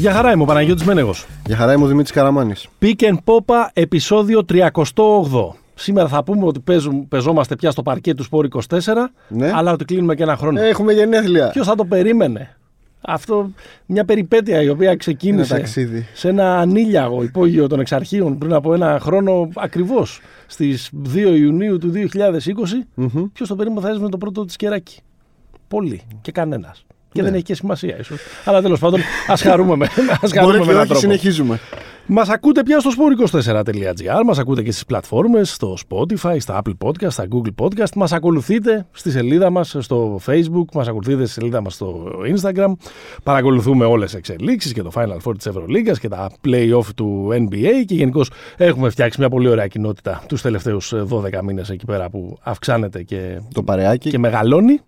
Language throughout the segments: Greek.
Για χαρά είμαι ο Παναγιώτης Μένεγος. Για χαρά είμαι ο Δημήτρης Καραμάνης. Pick and Popa, επεισόδιο 38. Σήμερα θα πούμε ότι παίζουμε, παίζομαστε πια στο παρκέ του Σπόρ 24, Ναι. αλλά ότι κλείνουμε και ένα χρόνο. Έχουμε γενέθλια. Ποιος θα το περίμενε; Αυτό μια περιπέτεια η οποία Ένα ξεκίνησε ταξίδι. σε ένα ανήλιαγο υπόγειο των εξαρχείων πριν από ένα χρόνο ακριβώς στις 2 Ιουνίου του 2020. Μμμ. Ποιος το περίμενε θα έζησε το πρώτο της κεράκι; Πολλοί και κανένας. Και Ναι. δεν έχει και σημασία ίσως. Αλλά τέλος πάντων, ας χαρούμε με, ας χαρούμε Μπορεί με και έναν όχι, τρόπο. συνεχίζουμε. Μας ακούτε πια στο sport24.gr, μας ακούτε και στις πλατφόρμες, στο Spotify, στα Apple Podcast, στα Google Podcast. Μας ακολουθείτε στη σελίδα μας στο Facebook, μας ακολουθείτε στη σελίδα μας στο Instagram. Παρακολουθούμε όλες τις εξελίξεις και το Final Four της Ευρωλίγκας και τα playoff του NBA. Και γενικώς έχουμε φτιάξει μια πολύ ωραία κοινότητα τους τελευταίους 12 μήνες εκεί πέρα που αυξάνεται και, Το παρεάκι. και μεγαλώνει.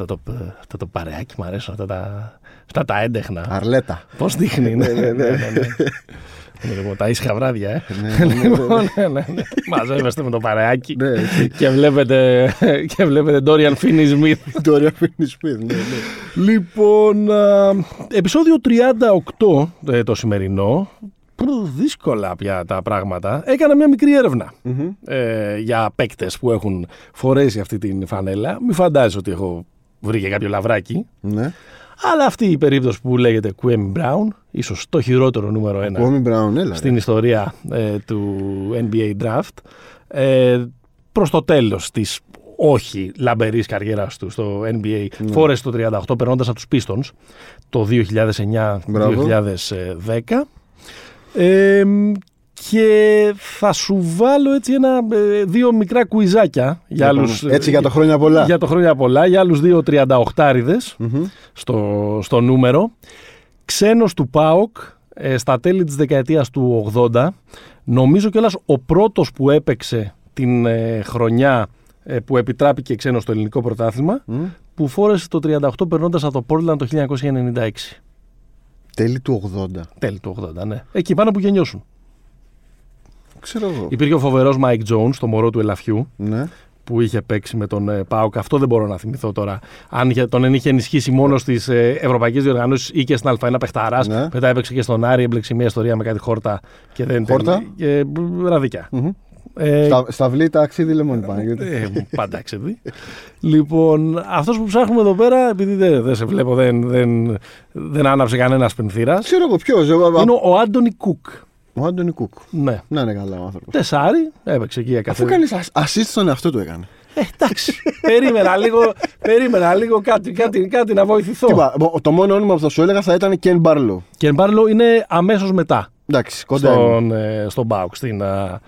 Αυτό το, αυτό το παρεάκι μου αρέσουν, αυτά τα, αυτά τα έντεχνα. Αρλέτα. Πώς δείχνει, ναι. ναι, ναι, ναι. Λοιπόν, τα ήσυχα βράδια, ε. Λοιπόν, ναι, ναι, ναι. Μαζεύεστε με το παρεάκι Ναι, έτσι. και βλέπετε, και βλέπετε Dorian Finney Smith. Το ωραίο Finney Smith, ναι, ναι. Λοιπόν, α, επεισόδιο 38 ε, το σημερινό. Προ, δύσκολα πια τα πράγματα. Έκανα μια μικρή έρευνα Μμμ. ε, για παίκτες που έχουν φορέσει αυτή την φανέλα. Μην φαντάζεσαι ότι έχω βρει και κάποιο λαβράκι. Ναι. Αλλά αυτή η περίπτωση που λέγεται Κουέμι Brown, ίσως το χειρότερο νούμερο ένα Κόμι Μπράουν, έλα. στην ιστορία ε, του NBA Draft. Ε, προς το τέλος της όχι λαμπερής καριέρας του στο NBA, Ναι. φόρεσε το 38 περνώντας από τους Pistons το 2009-2010. Ε, και θα σου βάλω έτσι ένα, ε, δύο μικρά κουιζάκια για Για άλλους, πάμε. Έτσι για το χρόνια πολλά. για το χρόνια πολλά, για άλλους δύο 38 Μμμ. στο, στο νούμερο. Ξένος του ΠΑΟΚ ε, στα τέλη της δεκαετίας του 80. Νομίζω κιόλας ο πρώτος που έπαιξε την ε, χρονιά ε, που επιτράπηκε ξένος στο ελληνικό πρωτάθλημα Μμ. που φόρεσε το 38 περνώντας από το Portland το 1996. Τέλη του 80. Τέλη του 80, ναι. Εκεί πάνω που γεννιώσουν. Ξέρω εγώ. Υπήρχε ο φοβερός Mike Jones, το μωρό του Ελαφιού, Ναι. που είχε παίξει με τον ε, ΠΑΟΚ. Αυτό δεν μπορώ να θυμηθώ τώρα. Αν είχε- τον είχε ενισχύσει μόνος στι ε, ευρωπαϊκέ διοργανώσεις ή και στην Α1 Πεχταρά. Ναι. Μετά έπαιξε και στον Άρη, έμπλεξε μια ιστορία με κάτι χόρτα και δεν Χόρτα; Και ραδικιά. Μμμ. Ε, Στα, στα βλή ταξίδι λεμόνι Παναγιώτη. ε, πάντα ξεδί. λοιπόν, αυτός που ψάχνουμε εδώ πέρα, επειδή δεν, δεν σε βλέπω, δεν, δεν, δεν άναψε κανένας πενθύρας. Ξέρω εγώ ποιος. Εγώ, Είναι ο, ο Άντωνι Κουκ. Ο Άντωνι Κούκ. Ναι. Να είναι καλά ο άνθρωπος. Τεσάρι, έπαιξε εκεί Αφού καθένα. κάνεις assist στον εαυτό του έκανε. Ε, εντάξει. περίμενα λίγο, περίμενα λίγο κάτι, κάτι, κάτι να βοηθηθώ. Τίποτα. Το μόνο όνομα που θα σου έλεγα θα ήταν Ken Barlow. Και Μπάρλο είναι αμέσως μετά Εντάξει, κοντά είναι. στον, ε, στον Πάουκ, στην, α,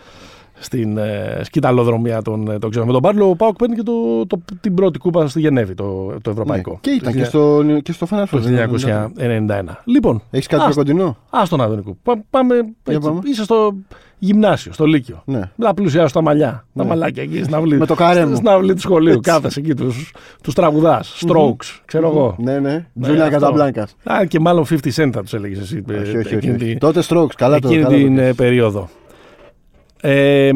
στην ε, σκηταλοδρομία των, ε, των ξένων. Με τον Μπάρλο ο Πάουκ παίρνει και το, το, την πρώτη κούπα στη Γενέβη, το, το ευρωπαϊκό. Ναι. Και ήταν Το και στο, και στο Final Το Four. 1991. Λοιπόν, Έχεις κάτι ας- πιο κοντινό; Α τον Αδωνικού. Πά, πάμε, εκεί. πάμε. Είσαι στο γυμνάσιο, στο Λύκειο. Ναι. Να πλουσιάσω τα μαλλιά. Τα Ναι. μαλάκια εκεί στην αυλή. Με το καρέ μου. Στην αυλή του σχολείου. Έτσι. Κάθεσαι εκεί, τους τους τραγουδάς. Strokes, ξέρω εγώ. Ναι, ναι. Ναι, Τζούλια αυτό. Καταμπλάνκας. Α, και μάλλον 50 Cent θα τους έλεγες εσύ. ε, Όχι, όχι, εκείνη όχι. τη- Τότε strokes. Καλά το εκείνη καλά το την πες. ε, περίοδο. Ε,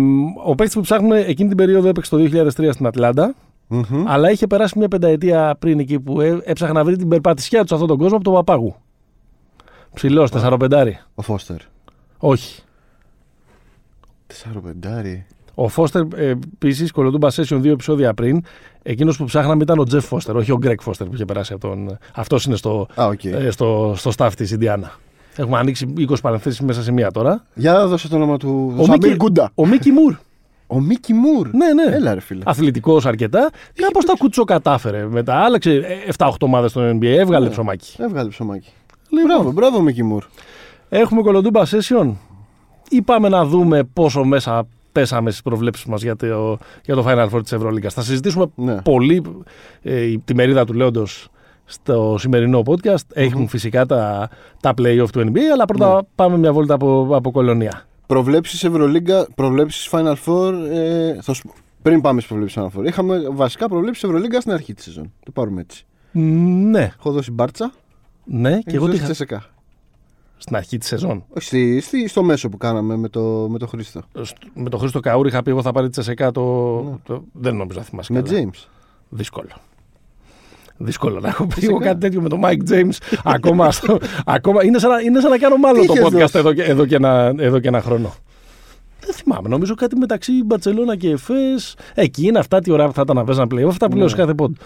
ο παίκτης που ψάχνουμε εκείνη την περίοδο έπαιξε το 2003 στην Ατλάντα, Μμμ. αλλά είχε περάσει μια πενταετία πριν εκεί που έ- έψαχνε να βρει την περπατησιά του σε αυτόν τον κόσμο από τον Παπάγου. Ψηλός, 4-5. Ο Φώστερ. Όχι. 4-5. Ο Φώστερ, ε, επίσης, κολοτούμπα session δύο επεισόδια πριν, εκείνος που ψάχναμε ήταν ο Τζεφ Φώστερ, όχι ο Γκρέκ Φώστερ που είχε περάσει από τον. Αυτός είναι στο, Α, οκ. ε, στο, στο staff της Ινδιάνα. Έχουμε ανοίξει 20 παρενθέσεις μέσα σε μία τώρα. Για δώσε το όνομα του. Ο Ο Σαμπίρ Μίκη- Γκούντα. Ο Μίκη Μουρ. Ο Μίκη Μουρ. Ναι, ναι. Έλα, ρε φίλε. Αθλητικός αρκετά. Κάπως τα κουτσό κατάφερε. Μετά άλλαξε 7-8 ομάδες στο NBA, έβγαλε Ναι. ψωμάκι. Έβγαλε ψωμάκι. Λοιπόν, Μπράβο, μπράβο, Μίκη Μουρ. έχουμε κολοντούμπα session ή πάμε να δούμε πόσο μέσα πέσαμε στις προβλέψεις μας για το, για το Final Four της Ευρωλίγκας. Θα συζητήσουμε Ναι. πολύ ε, τη μερίδα του Λέοντος στο σημερινό podcast. Έχουμε φυσικά τα, τα playoff του NBA, αλλά πρώτα Ναι. πάμε μια βόλτα από, από κολονία. Προβλέψεις Ευρωλίγκα, προβλέψεις Final Four. Ε, θα σου... Πριν πάμε στις προβλέψεις Final Four. Είχαμε βασικά προβλέψεις Ευρωλίγκα στην αρχή της σεζόν. Το πάρουμε έτσι. Ναι, Έχω δώσει μπάρτσα. ναι, και εγώ τι είχα... Τσεσεκά. στην αρχή της σεζόν. Όχι, στη, στη, στο μέσο που κάναμε με το, με το Χρήστο. Σ- Με τον Χρήστο Καούρη είχα πει εγώ θα πάρει τη Τσεσεκά το... το... Δεν νομίζω να θυμάσαι Με καλά. James. Δύσκολο. Δύσκολο να έχω πει εγώ κάτι τέτοιο με τον Mike James. ακόμα, στο, ακόμα είναι, σαν, να- είναι σαν να κάνω μάλλον Τι το είχες podcast δώσει; εδώ, και- εδώ, και ένα, εδώ και ένα χρόνο. Δεν θυμάμαι. Νομίζω κάτι μεταξύ Μπαρσελόνα και Εφές. Εκεί είναι αυτά τι ωραία που θα ήταν να παίζανε play. Αυτά που λέω σε κάθε πόντ.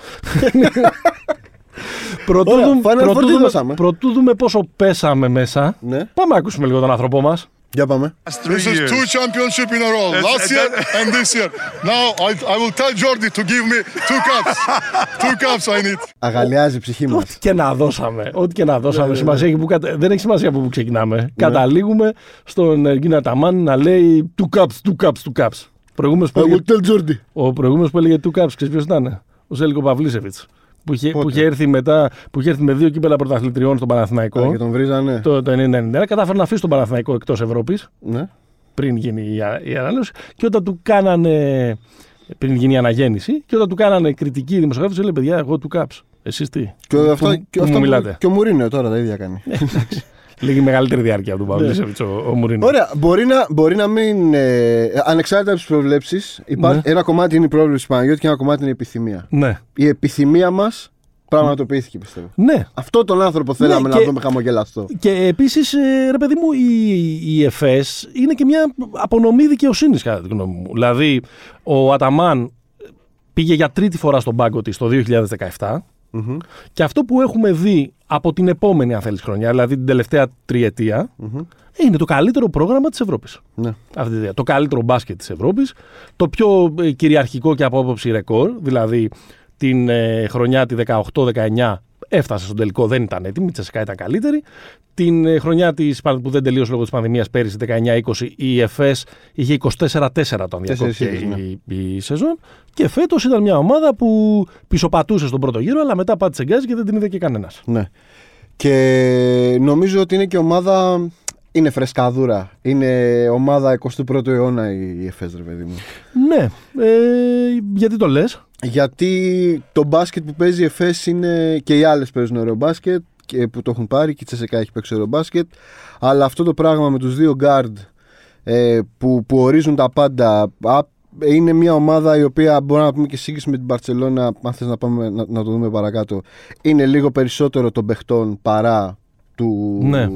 Πρωτού Ωραία, δούμε- Final Four πρωτού τι δούμε- δώσαμε; Πρωτού δούμε πόσο πέσαμε μέσα. Ναι. Πάμε να ακούσουμε λίγο τον άνθρωπό μας. Για πάμε. Last three This is years. two championship in a row. That's- Last year that- and this year. Now I, I will tell Jordi to give me two cups. two cups I need. Αγαλιάζει η ψυχή μας. Ό,τι και να δώσαμε. Ό,τι και να δώσαμε. ναι, σημασία έχει που κατα- Δεν έχει σημασία από πού ξεκινάμε. Καταλήγουμε στον Εργίνα Ταμάν να λέει two cups, two cups, two cups. Προηγούμενος που I έλεγε- will tell Jordi. Ο προηγούμενος που έλεγε two cups, ξέρεις ποιος ήταν; Ο Ζέλικο Παυλίσεβιτς. Που, είχε, Πότε; που, είχε έρθει μετά, που είχε έρθει με δύο κύπελα πρωταθλητριών στον Παναθηναϊκό Α, Και τον βρίζανε. το, το 90-91. Κατάφερε να αφήσει τον Παναθηναϊκό εκτός Ευρώπης Ναι. πριν γίνει η, α- η ανανέωση. Και όταν του κάνανε. πριν γίνει η αναγέννηση, και όταν του κάνανε κριτική δημοσιογράφηση, λέει παιδιά, εγώ two cups. Εσείς τι; Και Πού- αυτό, πού και, μου αυτό μιλάτε. και ο Μουρίνιο τώρα τα ίδια κάνει. Λίγη μεγαλύτερη διάρκεια από τον Παυλίσεβιτ ο, ο Μουρίνο. Ωραία, μπορεί να, μπορεί να μην. Ε, ανεξάρτητα από τις προβλέψεις, υπάρχει Ναι. ένα κομμάτι είναι η πρόβλεψη του Παναγιώτης και ένα κομμάτι είναι η επιθυμία. Ναι. Η επιθυμία μας πραγματοποιήθηκε, πιστεύω. Ναι. Αυτό τον άνθρωπο θέλαμε Ναι, να και- δούμε χαμογελαστό. Και επίσης, ρε παιδί μου, η, η ΕΦΕΣ είναι και μια απονομή δικαιοσύνης, κατά τη γνώμη μου. Δηλαδή, ο Αταμάν πήγε για τρίτη φορά στον πάγκο της το 2017. Μμμ. Και αυτό που έχουμε δει από την επόμενη, αν θέλεις, χρονιά, δηλαδή την τελευταία τριετία, είναι το καλύτερο πρόγραμμα της Ευρώπης. Ναι. Αυτή τη ιδέα. Το καλύτερο μπάσκετ της Ευρώπης. Το πιο ε, κυριαρχικό και από άποψη ρεκόρ. Δηλαδή την ε, χρονιά τη 18-19 έφτασε στον τελικό, δεν ήταν έτοιμη. Η Τσεσικά ήταν καλύτερη. Την ε, χρονιά της, πα- που δεν τελείωσε λόγω της πανδημίας πέρυσι, 19-20, η ΕΦΕΣ είχε 24-4 όταν διακόπηκε ήττες, ναι. η, η σεζόν. Και φέτος ήταν μια ομάδα που πισωπατούσε στον πρώτο γύρο, αλλά μετά πάτησε γκάζι και δεν την είδε και κανένας. ναι. Και νομίζω ότι είναι και ομάδα. Είναι φρεσκαδούρα. Είναι ομάδα 21ου αιώνα η ΕΦΕΣ, ρε παιδί μου. Ναι. Ε, γιατί το λες; Γιατί το μπάσκετ που παίζει η ΕΦΕΣ είναι και οι άλλες παίζουν ωραίο μπάσκετ και που το έχουν πάρει και η Τσεσεκά έχει παίξει ωραίο μπάσκετ. Αλλά αυτό το πράγμα με τους δύο guard ε, που, που ορίζουν τα πάντα α, είναι μια ομάδα η οποία μπορούμε να πούμε και σύγκριση με την Παρσελώνα, αν θες να, πάμε, να, να το δούμε παρακάτω, είναι λίγο περισσότερο των παιχτών παρά του, Ναι.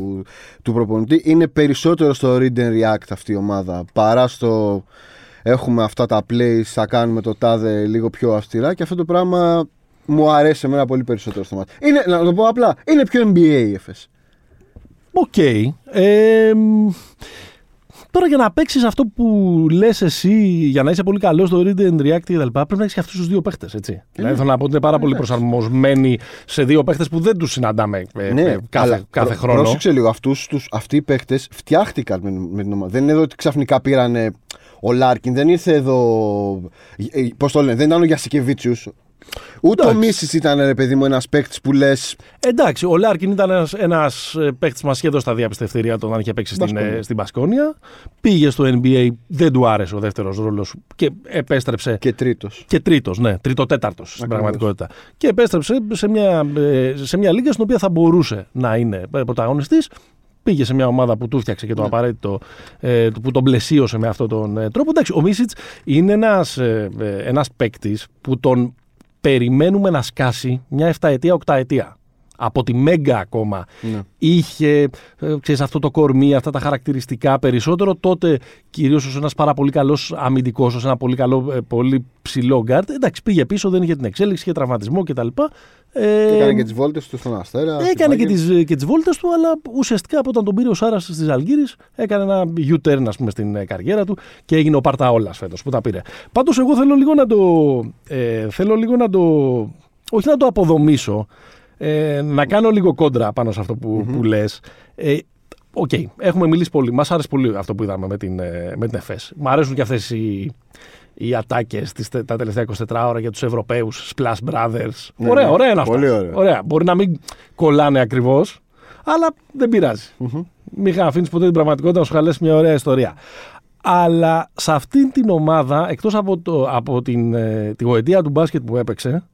του προπονητή. Είναι περισσότερο στο read and react αυτή η ομάδα παρά στο έχουμε αυτά τα plays, θα κάνουμε το τάδε λίγο πιο αυστηρά και αυτό το πράγμα μου αρέσει εμένα πολύ περισσότερο στο μάτι. Είναι, να το πω απλά, είναι πιο NBA η ΕΦΕΣ. Οκ. Ε, μ, τώρα για να παίξεις αυτό που λες εσύ, για να είσαι πολύ καλός στο read and react και τα λοιπά, πρέπει να έχεις και αυτούς τους δύο παίχτες. Έτσι. Δηλαδή θέλω να πω ότι είναι πάρα πολύ προσαρμοσμένοι σε δύο παίχτες που δεν τους συναντάμε ε, ε, κάθε, αλλά κάθε προ- χρόνο. Πρόσεξε λίγο, αυτούς, τους, αυτοί οι παίχτες φτιάχτηκαν με, με την ομάδα. Δεν είναι εδώ ότι ξαφνικά πήραν ο Λάρκιν, δεν ήρθε εδώ. Πώς το λένε, δεν ήταν ο Γιασικεβίτσιους. Ούτε ο Εντάξει. Μίσης ήταν ρε παιδί μου ένας παίκτης που λε. Εντάξει, ο Λάρκιν ήταν ένας ένας παίκτης που μας είχε δώσει τα διαπιστευτήρια όταν είχε παίξει στην, Μπασκόνια. ε, στην Πασκόνια. Πήγε στο NBA, δεν του άρεσε ο δεύτερος ρόλος και επέστρεψε και τρίτος. Και τρίτος, ναι, τρίτο-τέταρτο στην πραγματικότητα. Και επέστρεψε σε μια, ε, σε μια λίγα στην οποία θα μπορούσε να είναι πρωταγωνιστής. Πήγε σε μια ομάδα που του φτιάξε και το απαραίτητο, ε, που τον πλαισίωσε με αυτόν τον ε, τρόπο. Εντάξει, ο Μίσιτς είναι ένας ένας παίκτης που τον περιμένουμε να σκάσει μια 7 ετία, 8 ετία. Από τη Μέγκα ακόμα. Ναι. Είχε ε, ξέρεις, αυτό το κορμί, αυτά τα χαρακτηριστικά περισσότερο τότε κυρίως ως ένας πάρα πολύ καλός αμυντικός, ως ένα πολύ καλό, ε, πολύ ψηλό γκαρντ. Εντάξει, πήγε πίσω, δεν είχε την εξέλιξη, είχε τραυματισμό κτλ. Ε, Έκανε και τις βόλτες του στον Αστέρα. στην Έκανε και Bayern. τις, και τις βόλτες του, αλλά ουσιαστικά από όταν τον πήρε ο Σάρας στη Ζαλγκίρις έκανε ένα U-turn ας πούμε, στην ε, καριέρα του και έγινε ο Πάρ' τα Όλας φέτος που τα πήρε. Πάντως εγώ θέλω λίγο να το, ε, θέλω λίγο να το, όχι να το αποδομήσω, ε, να κάνω λίγο κόντρα πάνω σε αυτό που, που λες. Ε, Οκ, έχουμε μιλήσει πολύ. Μας άρεσε πολύ αυτό που είδαμε με την, ε, με την ΕΦΕΣ. Μ' αρέσουν και αυτές οι, οι ατάκες τα τελευταία 24 ώρα για τους Ευρωπαίους Splash Brothers. Ναι, ωραία, ναι. ωραία είναι αυτά. Πολύ ωραία. Μπορεί να μην κολλάνε ακριβώς, αλλά δεν πειράζει. Μην αφήνεις ποτέ την πραγματικότητα να σου χαλέσει μια ωραία ιστορία. Αλλά σε αυτήν την ομάδα, εκτός από, το, από την, ε, τη γοητεία του μπάσκετ που έπαιξε,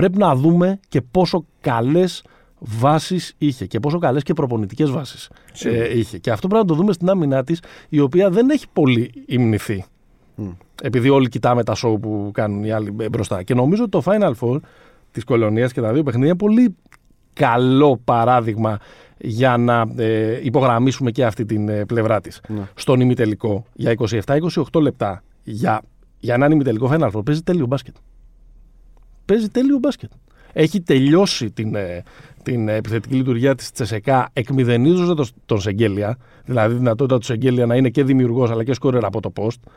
πρέπει να δούμε και πόσο καλές βάσεις είχε και πόσο καλές και προπονητικές βάσεις ε, είχε. Και αυτό πρέπει να το δούμε στην άμυνά της, η οποία δεν έχει πολύ υμνηθεί. Επειδή όλοι κοιτάμε τα show που κάνουν οι άλλοι μπροστά. Και νομίζω ότι το Final Four της κολονίας και τα δύο παιχνίδια. Πολύ καλό παράδειγμα για να ε, υπογραμμίσουμε και αυτή την ε, πλευρά της. Ναι. Στον ημιτελικό, για 27-28 λεπτά, για, για έναν ημιτελικό Final Four, παίζει τέλειο μπάσκετ. Παίζει τέλειο μπάσκετ. Έχει τελειώσει την, ε, την επιθετική λειτουργία της Τσεσεκά εκμηδενίζοντας τον, τον Σεγγέλια, δηλαδή η δυνατότητα του Σεγγέλια να είναι και δημιουργός αλλά και σκόρερ από το post.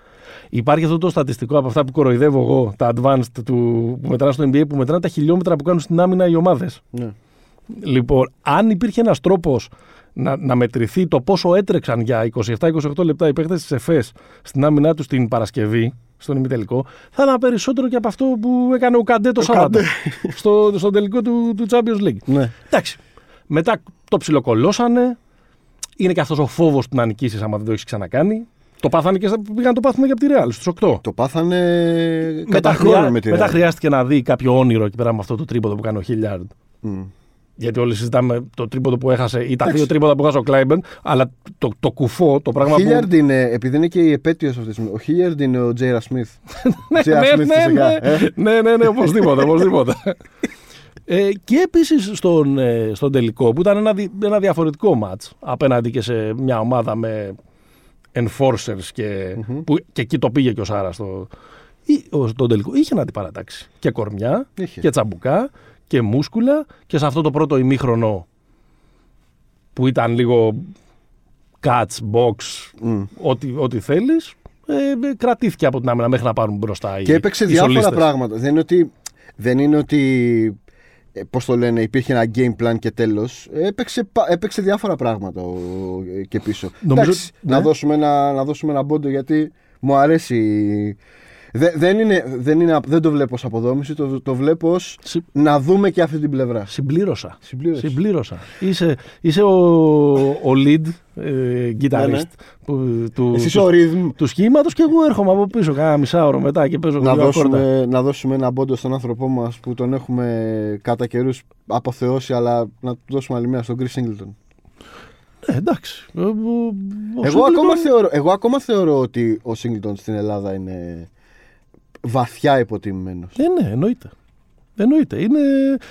Υπάρχει αυτό το στατιστικό από αυτά που κοροϊδεύω εγώ, τα advanced του, που μετράνε στο NBA, που μετράνε τα χιλιόμετρα που κάνουν στην άμυνα οι ομάδες. Ναι. Λοιπόν, αν υπήρχε ένας τρόπος να, να μετρηθεί το πόσο έτρεξαν για 27-28 λεπτά οι παίχτε της ΕΦΕΣ στην άμυνά τους την Παρασκευή, στον ημιτελικό, θα ήταν περισσότερο και από αυτό που έκανε ο Καντέ το Σάββατο στο, στο τελικό του, του Champions League. Ναι. Εντάξει. Μετά το ψιλοκολώσανε. Είναι και αυτός ο φόβος του να νικήσεις άμα δεν το έχεις ξανακάνει. Το πάθανε και στα- πήγαν να το πάθουν και από τη Real στους 8. Το πάθανε Μετά, κατά χρειά- χρόνο με τη μετά Real. χρειάστηκε να δει κάποιο όνειρο εκεί πέρα με αυτό το τρίποδο που κάνει ο Χίλιαρντ. Μμ. Γιατί όλοι συζητάμε το τρίποδο που έχασε ή τα δύο τρίποτα που έχασε ο Κλάιμπερν, αλλά το, το κουφό, το πράγμα Ο που. Χίλιαρντ είναι, επειδή είναι και η επέτειος αυτή τη στιγμή, ο Χίλιαρντ είναι ο Τζέιρα Σμιθ. ναι, Τζέιρα ναι, Σμιθ ναι, φυσικά, ναι, ε. ναι, ναι, ναι, οπωσδήποτε, οπωσδήποτε. Ε, και επίσης στον, ε, στον τελικό που ήταν ένα, δι- ένα διαφορετικό μάτς απέναντι και σε μια ομάδα με enforcers και, που, και εκεί το πήγε και ο Σάρα στο, ή- ο- στον τελικό. Είχε να την παρατάξει. Και κορμιά Είχε. και τσαμπουκά και μούσκουλα και σε αυτό το πρώτο ημίχρονο που ήταν λίγο cuts, box, Μμ. ό,τι, ό,τι θέλεις ε, ε, κρατήθηκε από την άμυνα μέχρι να πάρουν μπροστά οι Και έπαιξε οι διάφορα σολίστες. πράγματα. Δεν είναι ότι, δεν είναι ότι ε, πώς το λένε, υπήρχε ένα game plan και τέλος. Έπαιξε, πα- έπαιξε διάφορα πράγματα ο, ε, και πίσω. Νομίζω- Εντάξει, ναι. να, δώσουμε ένα, να δώσουμε ένα πόντο γιατί μου αρέσει. Δε- δεν, είναι, δεν, είναι, δεν το βλέπω ως αποδόμηση, το, το βλέπω ως Συ- να δούμε και αυτή την πλευρά. Συμπλήρωσα. Συμπλήρωση. Συμπλήρωσα. Είσαι, είσαι ο, ο lead ε, guitarist Ναι, ναι. που, του, Εσύ είσαι του, ο rhythm. του σχήματος και εγώ έρχομαι από πίσω κάνα μισάωρο μετά και παίζω να δύο ακόρτα. δώσουμε, να δώσουμε ένα πόντο στον άνθρωπό μας που τον έχουμε κατά καιρούς αποθεώσει, αλλά να του δώσουμε άλλη μία στον Chris Singleton. Ε, εντάξει. Ε, ο- ο Εγώ Singleton- ακόμα, θεωρώ, εγώ ακόμα θεωρώ ότι ο Singleton στην Ελλάδα είναι βαθιά υποτιμημένος. Ε, ναι, εννοείται. Εννοείται. Είναι,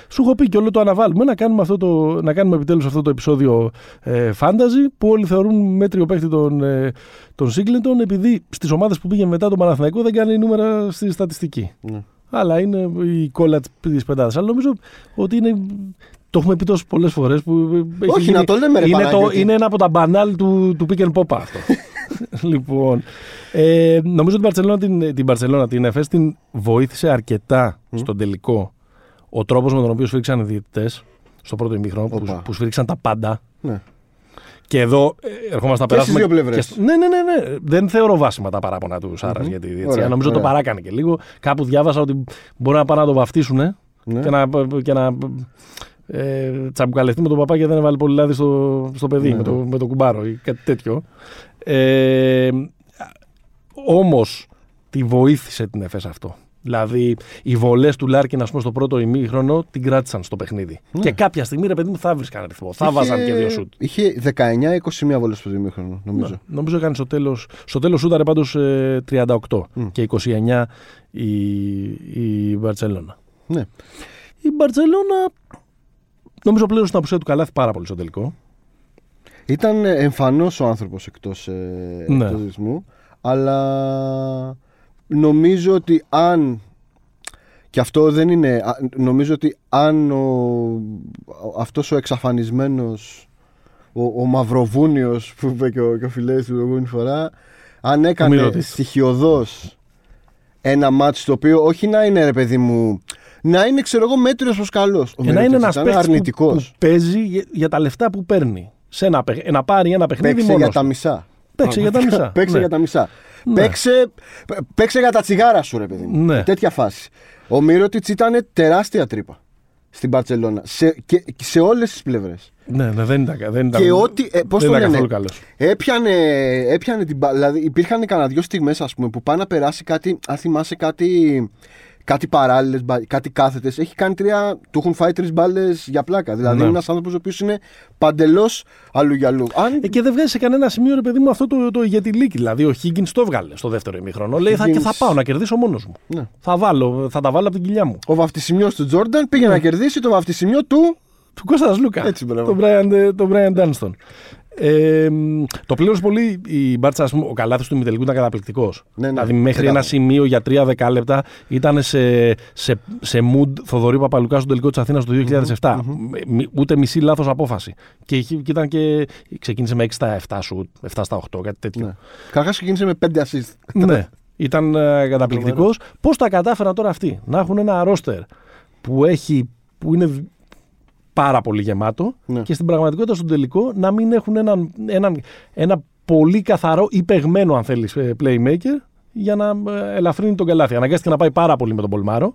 σου έχω πει και όλο το αναβάλουμε να κάνουμε, αυτό το, να κάνουμε επιτέλους αυτό το επεισόδιο ε, fantasy που όλοι θεωρούν μέτριο παίχτη τον, ε, τον Singleton επειδή στις ομάδες που πήγε μετά τον Παναθηναϊκό δεν κάνει νούμερα στη στατιστική. Ναι. Αλλά είναι η κόλλα της πεντάδας. Αλλά νομίζω ότι είναι. Το έχουμε πει τόσες πολλές φορές που. έχει Όχι, να το λέμε, ρε είναι, Παναγιώτη. είναι ένα από τα μπανάλ του, του pick and pop αυτό. λοιπόν. Ε, νομίζω την Παρσελόνα την, την, Barcelona, την ΕΦΕΣ την βοήθησε αρκετά στον τελικό ο τρόπος με τον οποίο σφίξαν οι διαιτητές στο πρώτο ημίχρονο, που, Οπα. που σφίξαν τα πάντα. Ναι. Και εδώ ε, ερχόμαστε να Και περάσουμε. στις δύο πλευρές. στο- Ναι, ναι, ναι, ναι. Δεν θεωρώ βάσιμα τα παράπονα του Σάρας για τη διετησία. Ωραία, Νομίζω το ωραία. παράκανε και λίγο. Κάπου διάβασα ότι μπορεί να πάνε να το βαφτίσουν Ναι. και να, και να ε, τσαμπουκαλευτεί με τον παπά και δεν έβαλε πολύ λάδι στο, στο παιδί Ναι, με, το, με το κουμπάρο ή κάτι τέτοιο. Ε, Όμως τη βοήθησε την ΕΦΕΣ αυτό. Δηλαδή, οι βολές του Λάρκιν, ας πούμε, στο πρώτο ημίχρονο την κράτησαν στο παιχνίδι. Και κάποια στιγμή, ρε παιδί μου, θα βρίσκαν ρυθμό. Θα Ναι. Είχε- βάζαν και δύο σουτ. Είχε 19-21 βολές στο ημίχρονο, νομίζω. Ναι, νομίζω έκανε στο τέλος. Στο τέλος σούταρε πάντως 38 και 29 η, η Μπαρσελόνα. Ναι. Η Μπαρσελόνα νομίζω πλέον στην απουσία του καλάθι πάρα πολύ στο τελικό. Ήταν εμφανώς ο άνθρωπος εκτός, ε, Ναι. εκτός ρυθμού, αλλά νομίζω ότι αν και αυτό δεν είναι α, νομίζω ότι αν ο, ο- αυτός ο εξαφανισμένος ο, ο Μαυροβούνιος που είπε και ο, και ο Φιλέης την προηγούμενη φορά αν έκανε Ομιλωτής. στοιχειοδός ένα μάτσο το οποίο όχι να είναι ρε παιδί μου να είναι ξέρω εγώ μέτριος προς καλός ο Και να είναι Μιροτίτης ένας ήταν παίχτη που, αρνητικός που παίζει για, για τα λεφτά που παίρνει. Σε ένα, παιχ- να πάρει ένα παιχνίδι Παίξε μόνος. για τα μισά. Παίξε για τα μισά. Παίξε Ναι. για τα μισά. Ναι. Παίξε, π- παίξε για τα τσιγάρα σου, ρε παιδί μου. Ναι. Τέτοια φάση. Ο Μύρωτιτ ήταν τεράστια τρύπα στην Παρσελώνα. Σε, και, και σε όλες τις πλευρές. Ναι, ναι, δεν ήταν, δεν ήταν, Και ό,τι. Ε, πώς δεν το ήταν λένε, καθόλου καλός. Έπιανε, έπιανε την μπα- Δηλαδή υπήρχαν κανένα δυο στιγμές ας πούμε που πάει να περάσει κάτι. Αν θυμάσαι κάτι. Κάτι παράλληλες, κάτι κάθετες. Έχει κάνει τρία. Του έχουν φάει τρεις μπάλες για πλάκα. Δηλαδή Ναι. είναι ένας άνθρωπος ο οποίος είναι παντελώς αλλού για αλλού. Αν Ε, και δεν βγάζει σε κανένα σημείο, ρε παιδί μου, αυτό το, το ηγετηλίκι. Δηλαδή, ο Higgins το έβγαλε στο δεύτερο ημίχρονο. Λέει, θα, και θα Higgins- πάω να κερδίσω μόνος μου. Ναι. Θα, βάλω, θα τα βάλω από την κοιλιά μου. ο βαφτισιμιός του Τζόρνταν πήγε Ναι. να κερδίσει το βαφτισιμιό του. Του Κώστας Λούκα. Έτσι, μπράβο. Τον Brian, ε, τον Brian Dunston. Ε, μ, το πλήρωσε πολύ η Μπάρτσα, ας πούμε, ο καλάθι του ημιτελικού ήταν καταπληκτικός. Ναι, ναι, δηλαδή, μέχρι ξεκάθαρα. ένα σημείο για τρία δεκάλεπτα ήταν σε, σε, σε mood Θοδωρή Παπαλουκά στον τελικό της Αθήνας το 2007. Μ- Ούτε μισή λάθος απόφαση. Και, είχε- και ήταν και. ξεκίνησε με 6 στα 7 σου, 7 στα 8, κάτι τέτοιο. Ναι. Καταρχάς ξεκίνησε με 5 assist. ναι. Ήταν ε, καταπληκτικός. Πώς τα κατάφεραν τώρα αυτοί; Να έχουν ένα ρόστερ που, έχει, που είναι β- πάρα πολύ γεμάτο Ναι. και στην πραγματικότητα στον τελικό να μην έχουν έναν, έναν, ένα πολύ καθαρό ή παιγμένο, αν θέλεις, playmaker για να ε, ελαφρύνει τον καλάθι. Αναγκάστηκε να πάει πάρα πολύ με τον Πολμάρο,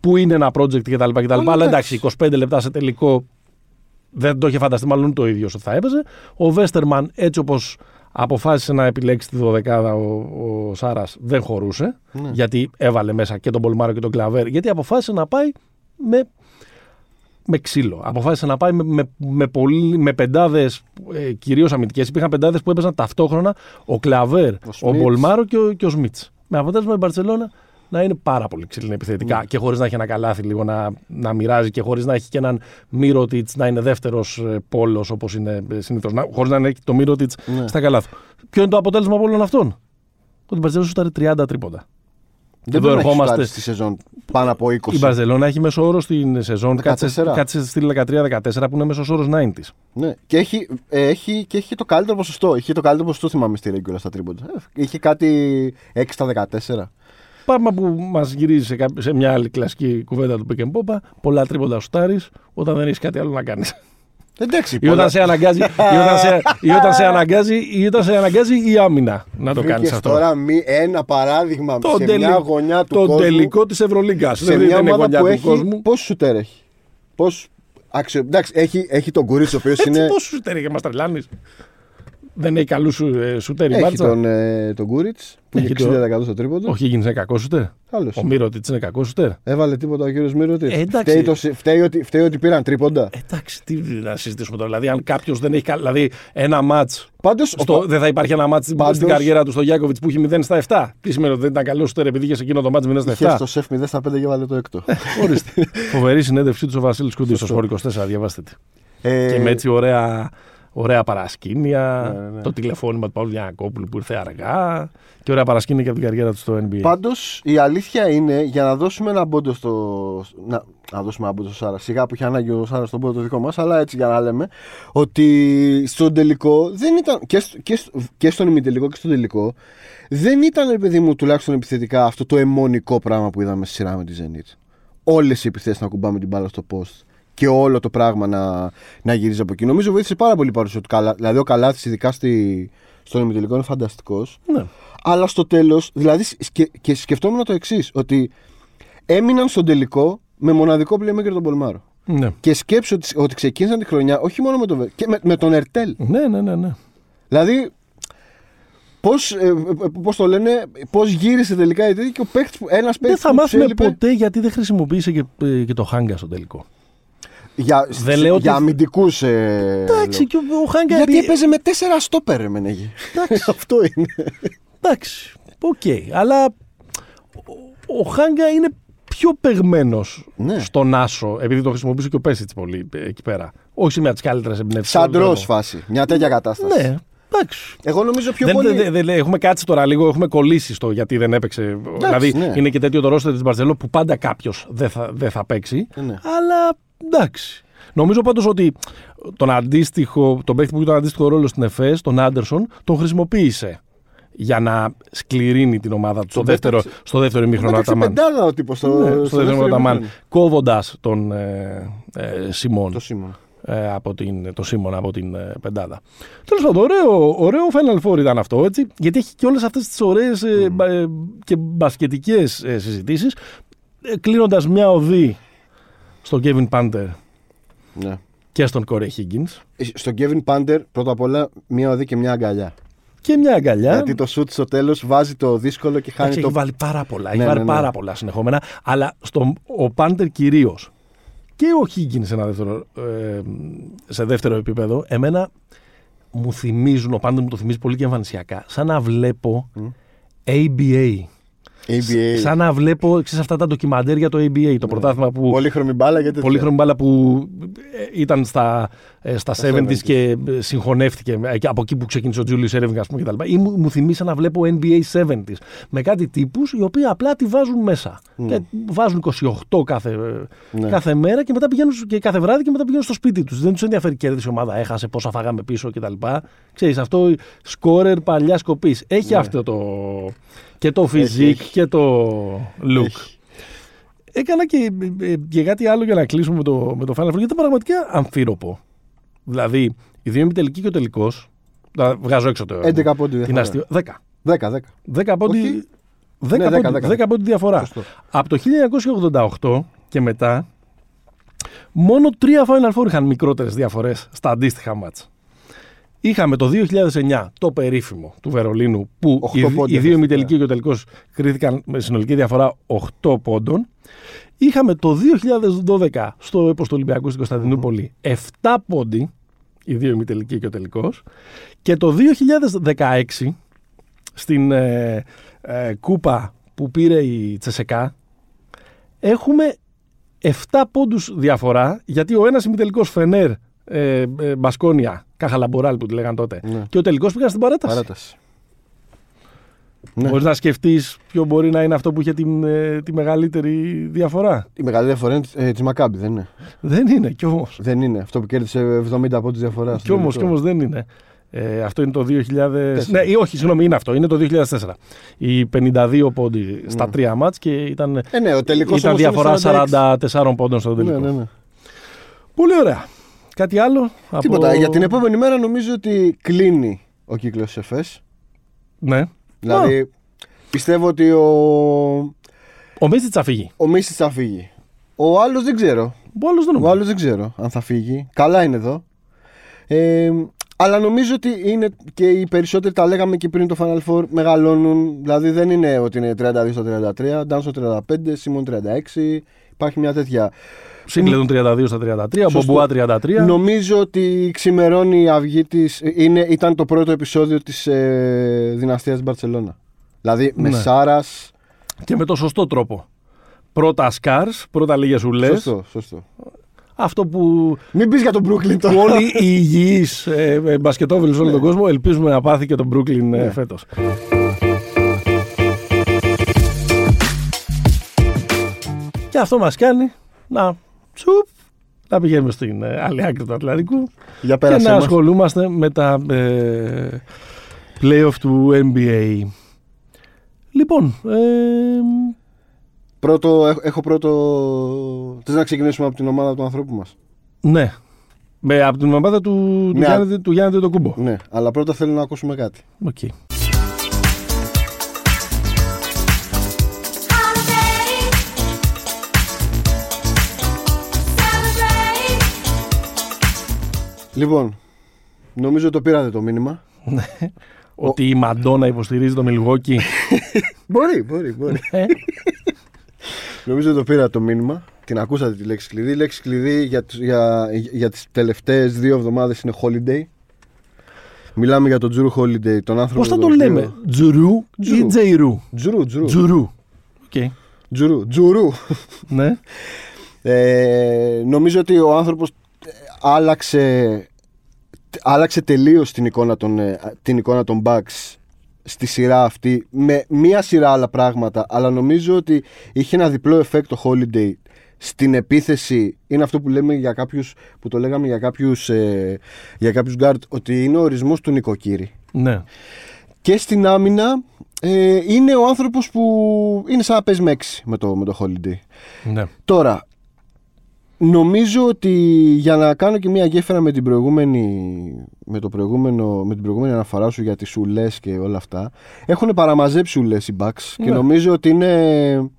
που είναι ένα project κτλ. κτλ. Αλλά, αλλά εντάξει, 25 λεπτά σε τελικό δεν το είχε φανταστεί, μάλλον ούτε το ίδιο ότι θα έπαιζε. Ο Βέστερμαν, έτσι όπως αποφάσισε να επιλέξει τη δωδεκάδα ο, ο Σάρας, δεν χωρούσε. Ναι. Γιατί έβαλε μέσα και τον Πολμάρο και τον Κλαβέρ. Γιατί αποφάσισε να πάει με, με ξύλο. Αποφάσισε να πάει με, με, με, πολύ- με πεντάδες, ε, κυρίως αμυντικές. Υπήρχαν πεντάδες που έπαιζαν ταυτόχρονα ο Κλαβέρ, ο, Σμιτς. Πολμάρο και ο, και ο Σμιτς. Με αποτέλεσμα η Μπαρσελόνα να είναι πάρα πολύ ξύλινη επιθετικά Ναι. και χωρίς να έχει ένα καλάθι λίγο να, να μοιράζει και χωρίς να έχει και έναν Μύρωτιτς να είναι δεύτερος πόλος όπως είναι συνήθως. Χωρίς να έχει το Μύρωτιτς Ναι. στα καλάθι. Ποιο είναι το αποτέλεσμα από όλων αυτών; Ότι η Μπαρσελόνα σούταρε 30 τρίποντα. Δεν Εδώ μπορεί να έχεις ερχόμαστε. φτάσει στη σεζόν πάνω από 20. Η Μπαρσελόνα έχει μέσο όρο στην σεζόν 14. κάτσε, κάτσε στη 13-14 που είναι μέσος όρος 90. Ναι. Και έχει, ε, έχει, και έχει το καλύτερο ποσοστό. Είχε το καλύτερο ποσοστό, θυμάμαι, στη regular στα τρίποντα. Ε, Είχε κάτι 6 στα 14. Πράγμα που μας γυρίζει σε, κάπο- σε μια άλλη κλασική κουβέντα του Pick and Pop. Πολλά τρίποντα σουτάρει όταν δεν έχεις κάτι άλλο να κάνεις. Εντάξει, ή, πολλά- όταν σε αναγκάζει, ή, όταν σε, ή, όταν σε αναγκάζει, ή όταν σε αναγκάζει η άμυνα να το Βρήκες κάνεις αυτό. τώρα μη, ένα παράδειγμα Το σε τελει- μια γωνιά του το κόσμου. τελικό της Ευρωλίγκας. σε Δεν μια είναι ομάδα γωνιά που του έχει. κόσμου. Πόσο σουτέρ έχει; Πώς... Αξιο... Εντάξει, έχει, έχει τον Κουρίτς ο οποίος Έτσι, είναι. πόσο σουτέρ και μας τρελάνεις. Δεν έχει καλούς σουτέρ η Έχει Μπάρτσα. τον, ε, τον Κουρίτς που Έχει έχει 60% στο τρίποντο. Ο Higgins είναι κακό σουτέρ. Καλός. Ο Μύρωτιτ είναι κακό σουτέρ. Έβαλε τίποτα ο κύριος Μύρωτης. Ε, εντάξει. φταίει, το, σε- φταίει, ότι, φταίει ότι πήραν τρίποντα. Εντάξει, τι να συζητήσουμε τώρα. Δηλαδή, αν κάποιος δεν έχει. κα- Δηλαδή, ένα ματ. Πάντως. Στο, δεν θα υπάρχει ένα μάτς στην- Πάντως- στην καριέρα του στο Γιάκοβιτς που έχει 0 στα 7. Τι σημαίνει ότι δεν ήταν καλό σουτέρ επειδή είχε σε εκείνο το μάτς 0 στα Είχε 7. στο σεφ 0 στα 5 και έβαλε το έκτο. Ορίστε. Φοβερή συνέντευξή τους ο Βασίλης Κούντι στο Σωστό. Σπορ 24. Διαβάστε τη. ε, Και με έτσι ωραία, ωραία παρασκήνια. Ναι, ναι, ναι. Το τηλεφώνημα του Παύλου Γιανακόπουλου που ήρθε αργά. Και ωραία παρασκήνια και από την καριέρα του στο NBA. Πάντως η αλήθεια είναι για να δώσουμε ένα πόντο στο. Να, να δώσουμε ένα πόντο στο Σάρα. Σιγά που είχε ανάγκη ο Σάρα στον πόντο το δικό μας, αλλά έτσι για να λέμε. Ότι στον τελικό δεν ήταν. και, στο, και, στο, και στον ημιτελικό και στον τελικό. Δεν ήταν, ρε παιδί μου, τουλάχιστον επιθετικά αυτό το αιμονικό πράγμα που είδαμε στη σειρά με τη Zenit. Όλες οι επιθέσεις να κουμπάμε την μπάλα στο post και όλο το πράγμα να, να γυρίζει από εκεί. Νομίζω βοήθησε πάρα πολύ η παρουσία του Καλα. Δηλαδή, ο Καλάθι, ειδικά στη, στον ημιτελικό, είναι φανταστικός. Ναι. Αλλά στο τέλος, δηλαδή, σκε, και σκεφτόμουν το εξής, ότι έμειναν στον τελικό με μοναδικό playmaker τον Πολμάρο. Ναι. Και σκέψω ότι, ότι ξεκίνησαν τη χρονιά όχι μόνο με τον, Βε- και με, με τον Ερτέλ. ναι, ναι, ναι, ναι. Δηλαδή, πώς πώς το λένε, πώς γύρισε τελικά η τέτοια και ο παίχτη που. Ένας Δεν παίχτη θα που τους μάθουμε έλειπε ποτέ γιατί δεν χρησιμοποίησε και, ε, και το Χάγκα στο τελικό. Για, Δεν λέω για ότι- αμυντικούς. Ε, Εντάξει, λέω. και ο, ο Χάγκα. Γιατί επί- έπαιζε με τέσσερα στόπερ, ρε Μενέγη. Εντάξει. Αυτό είναι. Εντάξει, οκ. Αλλά ο, ο Χάγκα είναι πιο παιγμένο Ναι. στον Άσο, επειδή το χρησιμοποιούσε και ο Πέσιτ πολύ ε, εκεί πέρα. Όχι σε μια από τις καλύτερες εμπνεύσεις. Σαν ντρό φάση. Μια τέτοια κατάσταση. Ναι, εντάξει. Εγώ νομίζω πιο Δεν, πολύ. δεν- δεν- έχουμε κάτσει τώρα λίγο, έχουμε κολλήσει στο γιατί δεν έπαιξε. δηλαδή ναι. είναι και τέτοιο το ρόστερ της Μπαρσελόνα που πάντα κάποιος δεν θα, δεν θα παίξει. Ναι. Αλλά εντάξει. Νομίζω πάντως ότι τον αντίστοιχο, τον παίκτη που είχε τον αντίστοιχο ρόλο στην ΕΦΕΣ, τον Άντερσον, τον χρησιμοποίησε για να σκληρύνει την ομάδα του στο Τον δεύτερο, πέταξε- στο δεύτερο ημίχρονο Πέταξε Αταμάν. πεντάδα ο τύπος στο, Ναι, στο στο δεύτερο ημίχρονο δεύτερο Αταμάν. ημίχρονο. Κόβοντας τον ε, ε, Σιμών Το Σίμον. ε, από την, το Σίμον από την ε, πεντάδα. Τέλος πάντων, ωραίο, ωραίο Final Four ήταν αυτό, έτσι, γιατί έχει και όλες αυτές τις ωραίες ε, μπα- ε, και μπασκετικές ε, συζητήσεις. Ε, Κλείνοντας μια οδή στον Kevin Πάντερ Ναι. και στον Corey Higgins. Στον Kevin Πάντερ, πρώτα απ' όλα, μία οδή και μία αγκαλιά. και μια αγκαλιά. Γιατί το σουτ στο τέλος βάζει το δύσκολο και χάνει Εντάξει, το. Έχει βάλει πάρα πολλά. Ναι, έχει βάλει ναι, ναι. πάρα πολλά συνεχόμενα. Αλλά στο, ο Πάντερ κυρίως και ο Χίγκιν σε, ένα δεύτερο, ε, σε δεύτερο επίπεδο, εμένα μου θυμίζουν, ο Πάντερ μου το θυμίζει πολύ και εμφανισιακά, σαν να βλέπω ABA. ABA. Σαν να βλέπω ξέρεις, αυτά τα ντοκιμαντέρ για το ABA, το πρωτάθλημα που. Πολύχρωμη μπάλα γιατί. Πολύχρωμη μπάλα που ε, ήταν στα, ε, στα 70s και ε, συγχωνεύτηκε ε, και από εκεί που ξεκίνησε ο Julius Erving ας πούμε κτλ. Ή μου, μου θυμίζει σαν να βλέπω NBA 70s με κάτι τύπους οι οποίοι απλά τη βάζουν μέσα. Και βάζουν 28 κάθε, Ναι. κάθε μέρα και μετά πηγαίνουν και κάθε βράδυ και μετά πηγαίνουν στο σπίτι τους. Δεν τους ενδιαφέρει κέρδισε η ομάδα, έχασε πόσα φάγαμε πίσω κτλ. Ξέρεις αυτό σκόρερ παλιά σκοπής. Έχει αυτό το... και το physique έχει. και το look. Έχει. Έκανα και, ε, και κάτι άλλο για να κλείσουμε με το, με το Final Four, γιατί ήταν πραγματικά αμφίροπο. Δηλαδή, οι δύο ημιτελικοί και ο τελικός. Βγάζω έξω το. 11 πόντι την διαφορά. αστείο. 10. 10, 10. 10 πόντι. Όχι. 10, Ναι, 10, πόντι, 10. 10 πόντι διαφορά. Σωστό. Από το 1988 και μετά, μόνο τρία Final Four είχαν μικρότερες διαφορές στα αντίστοιχα μάτς. Είχαμε το 2009 το περίφημο του Βερολίνου που Οχτώ οι, πόντια οι δύο είχες, ημιτελικοί και ο τελικός κρίθηκαν με συνολική διαφορά 8 πόντων. Είχαμε το 2012 στο έπος του Ολυμπιακού στην Κωνσταντινούπολη 7 πόντι, οι δύο ημιτελικοί και ο τελικός. Και το 2016 στην ε, ε, κούπα που πήρε η Τσεσεκά έχουμε 7 πόντους διαφορά γιατί ο ένας ημιτελικός Φενέρ ε, ε, Μπασκόνια, Καχαλαμποράλ που τη λέγαν τότε Ναι. και ο τελικός πήγαν στην παράταση. Παράταση. Ναι. Μπορείς να σκεφτείς ποιο μπορεί να είναι αυτό που είχε τη, ε, τη μεγαλύτερη διαφορά. Η μεγάλη διαφορά είναι ε, της Μακάμπη, δεν είναι; Δεν είναι κι όμως. Δεν είναι. Αυτό που κέρδισε 70 πόντους διαφορά. Κι όμως, κι όμως δεν είναι. Ε, αυτό είναι το 2000. Ναι, ή όχι, συγγνώμη, είναι αυτό. Είναι το 2004. Οι 52 πόντι στα τρία μάτς και ήταν, Ε, ναι, ο τελικός ήταν διαφορά 44 πόντων στο τελικό. Ναι, ναι, ναι. Πολύ ωραία. Κάτι άλλο. Τίποτα. από... Για την επόμενη μέρα νομίζω ότι κλείνει ο κύκλος τη ΕΦΕΣ. Ναι. Δηλαδή πιστεύω ότι ο, Ο Μίσιτς θα φύγει. ο Μίσης θα φύγει. Ο άλλος δεν ξέρω. Ο άλλος δεν Ο νομίζω. άλλος δεν ξέρω αν θα φύγει. Καλά είναι εδώ. Ε, αλλά νομίζω ότι είναι και οι περισσότεροι τα λέγαμε και πριν το Final Four μεγαλώνουν. Δηλαδή δεν είναι ότι είναι 32 στο 33, Ντάν στο 35, Σίμον 36. Υπάρχει μια τέτοια. Σίγκλετον 32 στα 33, Σωστό. Μπομπουά 33. Νομίζω ότι ξημερώνει η αυγή της. Ήταν το πρώτο επεισόδιο της ε, δυναστείας της Μπαρσελόνα. Δηλαδή με Ναι. Σάρας. Και με το σωστό τρόπο. Πρώτα Σκάρς, πρώτα λίγες ουλές. Σωστό, σωστό. Αυτό που, Μην πεις για τον Brooklyn που τώρα. όλοι οι υγιείς ε, ε, μπασκετόβιλοι σε όλο τον κόσμο ελπίζουμε να πάθει και τον Brooklyn ε, Ναι. φέτος. Και αυτό μας κάνει να τσουπ, να πηγαίνουμε στην ε, άλλη άκρη του Ατλαντικού Για και πέρασε να μας. ασχολούμαστε με τα ε, playoff του NBA. Λοιπόν, ε, Πρώτο, έχ- έχω πρώτο. Θες να ξεκινήσουμε από την ομάδα του ανθρώπου μας; ναι, με, από την ομάδα του, του, Ναι. Γιάννη, του Γιάννη Αντετοκούνμπο. Ναι, αλλά πρώτα θέλω να ακούσουμε κάτι. Οκ. Λοιπόν, νομίζω το πήρατε το μήνυμα. Ότι η Μαντόνα υποστηρίζει το Μιλγουόκι. Μπορεί, μπορεί, μπορεί. Ε, νομίζω το πήρατε το μήνυμα. Την ακούσατε τη λέξη κλειδί. Η λέξη κλειδί για, τους- για, για τις τελευταίες δύο εβδομάδες είναι holiday. Μιλάμε για τον Τζρου Holiday, τον άνθρωπο. Πώς θα το τον οποίο- λέμε, Τζρου ή Τζρου. Τζεϊρού. Τζουρού, Τζουρού. Τζουρού. Οκ. Τζουρού, Τζουρού. Ναι. Ε, νομίζω ότι ο άνθρωπος ε, άλλαξε, άλλαξε τελείως την εικόνα, των, ε, την εικόνα των Bucks στη σειρά αυτή με μία σειρά άλλα πράγματα αλλά νομίζω ότι είχε ένα διπλό effect το Holiday στην επίθεση είναι αυτό που λέμε για κάποιους που το λέγαμε για κάποιους, ε, για κάποιους guard ότι είναι ο ορισμός του νοικοκύρη Ναι. και στην άμυνα ε, είναι ο άνθρωπος που είναι σαν να παίζει με έξι με το, με το Holiday ναι. Τώρα, νομίζω ότι για να κάνω και μια γέφυρα με την προηγούμενη, με το προηγούμενο, με την προηγούμενη αναφορά σου για τις ουλές και όλα αυτά, έχουν παραμαζέψει ουλές οι Bucks και Ναι. νομίζω ότι είναι,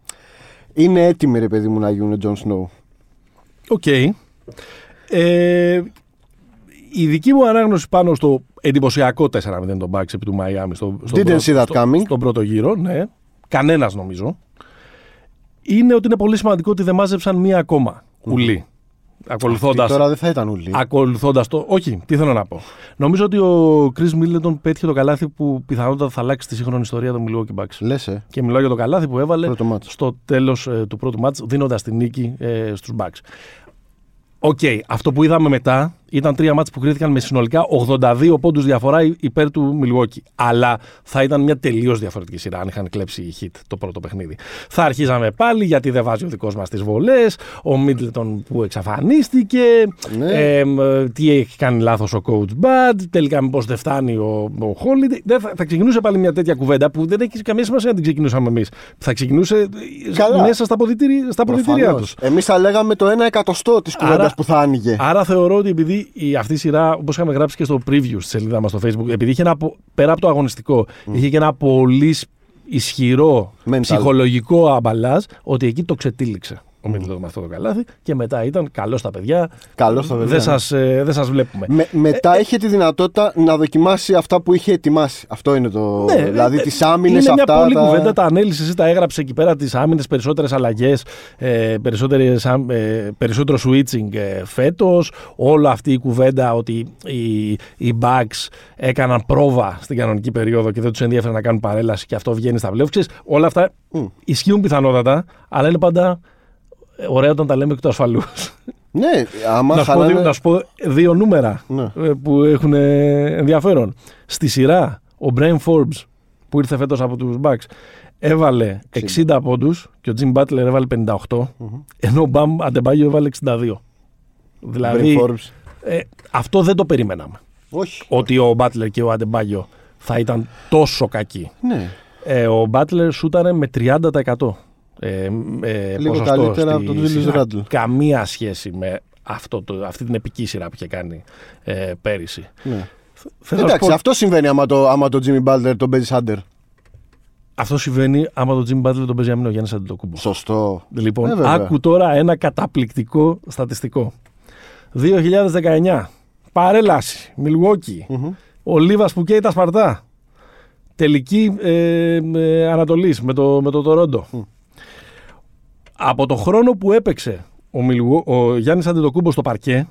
είναι έτοιμοι ρε παιδί μου να γίνουν Jon Snow. OK. Ε, η δική μου ανάγνωση πάνω στο εντυπωσιακό 4-0 των Bucks επί του Μαϊάμι στο, στο, Didn't see that στο- coming. στον πρώτο γύρο. Ναι. Κανένας νομίζω. Είναι ότι είναι πολύ σημαντικό ότι δεν μάζεψαν μία ακόμα ουλή. Ακολουθώντα. Τώρα δεν θα ήταν ουλή. Ακολουθώντας το. Όχι, τι θέλω να πω. Νομίζω ότι ο Chris Middleton πέτυχε το καλάθι που πιθανότατα θα αλλάξει τη σύγχρονη ιστορία των Milwaukee Bucks. Λες, ε. Και μιλάω για το καλάθι που έβαλε Πρώτο ματς. στο τέλος του πρώτου ματς δίνοντας τη νίκη ε, στους Bucks. OK, αυτό που είδαμε μετά ήταν τρία ματς που κρίθηκαν με συνολικά 82 πόντους διαφορά υ- υπέρ του Milwaukee. Αλλά θα ήταν μια τελείως διαφορετική σειρά αν είχαν κλέψει οι Hit το πρώτο παιχνίδι. Θα αρχίζαμε πάλι γιατί δεν βάζει ο δικός μας τις βολές, ο Middleton που εξαφανίστηκε, Ναι. εμ, ε, τι έχει κάνει λάθος ο Coach Bud, τελικά μήπως δεν φτάνει ο, ο Holiday. Δεν θα, θα ξεκινούσε πάλι μια τέτοια κουβέντα που δεν έχει καμία σημασία να την ξεκινούσαμε εμείς. Θα ξεκινούσε ε, Καλά. μέσα στα αποδητήρια, στα αποδητήριά τους. Εμείς θα λέγαμε το 1 εκατοστό της κουβέντας Άρα- που θα άνοιγε. Άρα θεωρώ ότι επειδή η, αυτή η σειρά, όπως είχαμε γράψει και στο preview στη σελίδα μας στο Facebook, επειδή είχε ένα, πο- πέρα από το αγωνιστικό, είχε και ένα πολύ σ- ισχυρό Mental. ψυχολογικό αμπαλάζ, ότι εκεί το ξετύλιξε ο Μίλτον με αυτό το καλάθι και μετά ήταν καλός στα παιδιά. Καλός στα παιδιά, Δεν ναι. σας, ε, δεν σας βλέπουμε. Με, μετά είχε τη δυνατότητα να δοκιμάσει αυτά που είχε ετοιμάσει. Αυτό είναι το. Ναι, δηλαδή ε, τις άμυνες Είναι αυτά. μια πολλή τα- κουβέντα, τα ανέλησες εσύ, τα έγραψες εκεί πέρα τις άμυνες, περισσότερες αλλαγές, ε, περισσότερες, άμ- ε, περισσότερο switching ε, φέτος. Όλη αυτή η κουβέντα ότι οι, οι Bucks έκαναν πρόβα στην κανονική περίοδο και δεν τους ενδιαφέρει να κάνουν παρέλαση και αυτό βγαίνει στα playoffs. Ξέρεις, όλα αυτά Μμ. ισχύουν πιθανότατα, αλλά είναι πάντα ε, ωραία όταν τα λέμε εκ του ασφαλούς. Ναι, άμα να, σου πω, χαλάνε- δύο- να σου πω δύο νούμερα Ναι. ε, που έχουν ε, ενδιαφέρον. Στη σειρά, ο Brian Forbes που ήρθε φέτος από τους Bucks έβαλε 60 πόντους και ο Jim Butler έβαλε 58, ενώ ο Bam Adebayo έβαλε 62. Δηλαδή, Brain Forbes. ε, αυτό δεν το περιμέναμε. Όχι. Ότι ο Butler και ο Adebayo θα ήταν τόσο κακοί. Ναι. Ε, ο Butler σούταρε με 30%. Ε, ε, Λίγο ποσοστό καλύτερα από τον στη Julius σειρά. Randle. Καμία σχέση με αυτό το, αυτή την επική σειρά που είχε κάνει ε, πέρυσι. ναι. Θέλω να σου Εντάξει, πω, αυτό συμβαίνει άμα το, άμα το Jimmy Butler τον παίζει Σάντερ. αυτό συμβαίνει άμα το Jimmy Butler τον παίζει αμήνο Γιάννη Αντιτοκούμπο. Σωστό. Λοιπόν, Ε, βέβαια. άκου τώρα ένα καταπληκτικό στατιστικό. 2019. Παρέλαση. Milwaukee. Ο Λίβας που καίει τα Σπαρτά. Τελική ε, ε, Ανατολής με το, με το Τορόντο. Από το χρόνο που έπαιξε ο, Μιλγο, ο Γιάννης Αντιτοκούμπο στο παρκέ,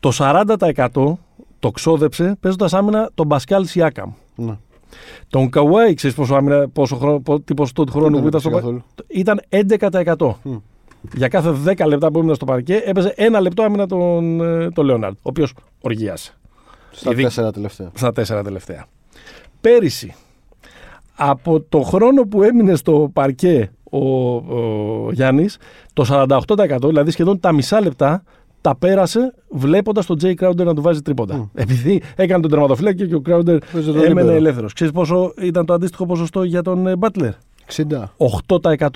το 40% το ξόδεψε παίζοντας άμυνα τον Πασκάλ Σιάκαμ. Ναι. Τον Καουάι, ξέρεις πόσο, άμυνα, πόσο χρόνο, πο- τι ποσοστό του χρόνου Δεν που ήταν στο έπαιξε παρκέ. Ήταν 11%. Για κάθε 10 λεπτά που έμεινε στο παρκέ έπαιζε ένα λεπτό άμυνα τον, ε, τον Λέοναρντ, ο οποίος οργίασε Στα Ειδι- τέσσερα τελευταία. στα τέσσερα τελευταία. Πέρυσι, από το χρόνο που έμεινε στο παρκέ ο, ο Γιάννης, το 48% δηλαδή σχεδόν τα μισά λεπτά τα πέρασε βλέποντας τον Τζέι Crowder να του βάζει τρίποντα. Επειδή έκανε τον τερματοφύλακα και ο Crowder Παίζει τον έμενε λίμπερο. ελεύθερος. Ξέρεις πόσο ήταν το αντίστοιχο ποσοστό για τον ε, Butler. 60. 8%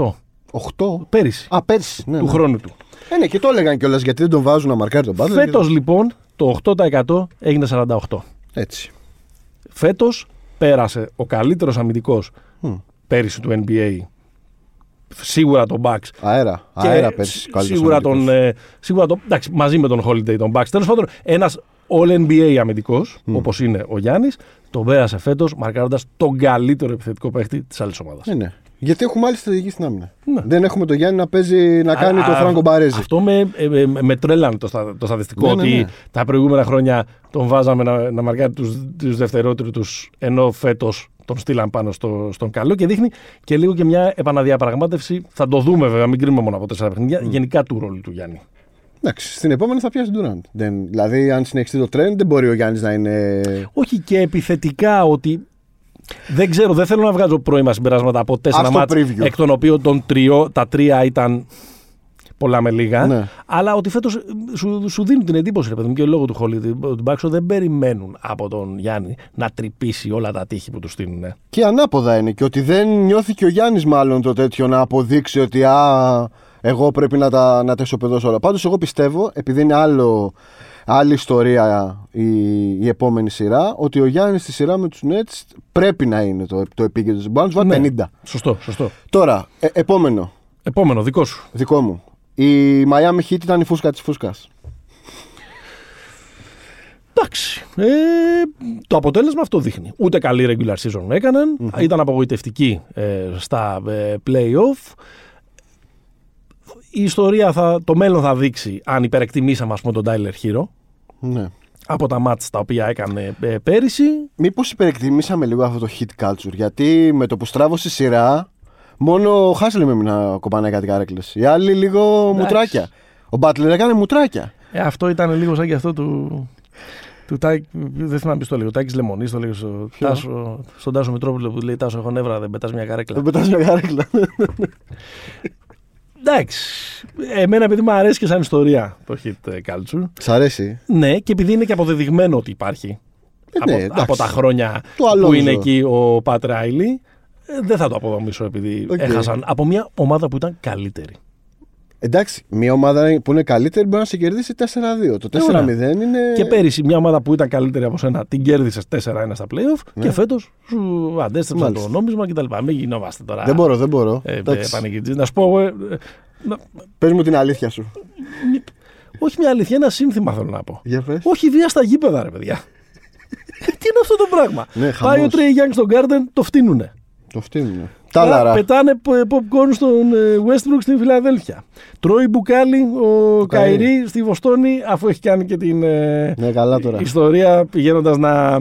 8. πέρυσι Α, πέρσι. Ναι, του ναι. χρόνου του. Ε, ναι, και το έλεγαν κιόλας γιατί δεν τον βάζουν να μαρκάρει τον Butler. Φέτος λοιπόν το 8% έγινε 48%. Έτσι. Φέτος πέρασε ο καλύτερος αμυντικός Μμ. πέρυσι του NBA. Σίγουρα τον Bucks. Αέρα. Και Αέρα πέρσι. σι- καλύτερος σίγουρα αμυντικός. τον, ε, σίγουρα τον. Εντάξει, μαζί με τον Holiday τον Bucks. Τέλος πάντων, ένας All NBA αμυντικός, όπως είναι ο Γιάννης, τον πέρασε φέτος μαρκάροντας τον καλύτερο επιθετικό παίχτη της άλλης ομάδας. Ναι, ναι. Γιατί έχουμε άλλη στρατηγική στην άμυνα. Δεν έχουμε τον Γιάννη να παίζει να κάνει Α, το α, Φράγκο Μπαρέζη. Αυτό με, ε, ε, με τρέλανε το, στα- το στατιστικό Ναι, ναι, ότι ναι. τα προηγούμενα χρόνια τον βάζαμε να, να μαρκάρει τους, τους δευτερότερους ενώ φέτος τον στείλαν πάνω στο, στον καλό και δείχνει και λίγο και μια επαναδιαπραγμάτευση. Θα το δούμε βέβαια, μην κρίνουμε μόνο από τέσσερα παιχνίδια. Γενικά του ρόλου του Γιάννη. Εντάξει, στην επόμενη θα πιάσει Durant. Δεν, δηλαδή, αν συνεχιστεί το trend, δεν μπορεί ο Γιάννης να είναι. Όχι και επιθετικά ότι. Δεν ξέρω, δεν θέλω να βγάζω πρώιμα συμπεράσματα από τέσσερα Ας το μάτς, preview. εκ των οποίων των τριώ, τα τρία ήταν πολλά με λίγα. Ναι. Αλλά ότι φέτος σου, σου δίνουν την εντύπωση, ρε παιδί μου, και λόγω του Χολίδη, ότι Μπάξο δεν περιμένουν από τον Γιάννη να τρυπήσει όλα τα τείχη που τους στείλουν. Και ανάποδα είναι. Και ότι δεν νιώθει και ο Γιάννης, μάλλον το τέτοιο να αποδείξει ότι α, εγώ πρέπει να τα, να τα ισοπεδώσω όλα. Πάντως, εγώ πιστεύω, επειδή είναι άλλο, άλλη ιστορία η, η επόμενη σειρά, ότι ο Γιάννης στη σειρά με τους Nets πρέπει να είναι το, το επίκεντρο. Μπορεί να του βάλει Ναι. 50. Σωστό, σωστό. Τώρα, ε, επόμενο, Επόμενο, δικό σου. δικό μου. Η Miami Heat ήταν η φούσκα της φούσκας. Εντάξει. Ε, το αποτέλεσμα αυτό δείχνει. Ούτε καλή regular season έκαναν. Ήταν απογοητευτική ε, στα ε, play-off. Η ιστορία, θα, το μέλλον θα δείξει αν υπερεκτιμήσαμε ας πούμε, τον Tyler Hero Ναι. από τα μάτς τα οποία έκανε ε, πέρυσι. Μήπως υπερεκτιμήσαμε λίγο αυτό το hit culture. Γιατί με το που στράβωσε η σειρά, μόνο ο Χάσλεμ έμεινε κοπανάει κάτι καρέκλε. Οι άλλοι λίγο μουτράκια. Ο Μπάτλερ έκανε μουτράκια. Ε, αυτό ήταν λίγο σαν και αυτό του. Του Τάκ, δεν θυμάμαι ποιος το λέει. Ο Τάκης Λεμονής το λέει στο Τάσο, στον Τάσο Μητρόπουλο που λέει Τάσο, έχω νεύρα, δεν πετάς μια καρέκλα. Δεν πετάς μια καρέκλα. Εντάξει. Εμένα επειδή μου αρέσει και σαν ιστορία το Heat ε, culture. Σ' αρέσει. Ναι, και επειδή είναι και αποδεδειγμένο ότι υπάρχει. ναι, από, εντάξει. από τα χρόνια Το που Αλόνζο. είναι εκεί ο Πατ Ράιλι, ε, δεν θα το αποδομήσω επειδή Οκ. έχασαν από μια ομάδα που ήταν καλύτερη. Εντάξει, μια ομάδα που είναι καλύτερη μπορεί να σε κερδίσει 4-2. Το 4-0 ωραία. είναι. Και πέρυσι μια ομάδα που ήταν καλύτερη από σένα την κέρδισες 4-1 στα playoff Ναι. και φέτος σου αντέστρεψαν Μάλιστα. το νόμισμα κτλ. Μην γινόμαστε τώρα. Δεν μπορώ, δεν μπορώ. Ε, ε, Εντάξει. πανηγυρτζής. να σου πω εγώ. ε, ε, να- Πες μου την αλήθεια σου. όχι μια αλήθεια, ένα σύνθημα θέλω να πω. Για πες. Όχι βία στα γήπεδα, ρε παιδιά. Τι είναι αυτό το πράγμα; Ναι, Πάει ο χαμός. Τρέι Γιάνγκ στον Garden, το φτύνουνε. Το φτύνουν. Τάλαρα. Πετάνε π- popcorn στον ε, Westbrook στην Φιλαδέλφια. Τρώει μπουκάλι ο Καΐρη. Καϊρή στη Βοστόνη αφού έχει κάνει και την ε, Ναι, καλά τώρα. ιστορία πηγαίνοντας να,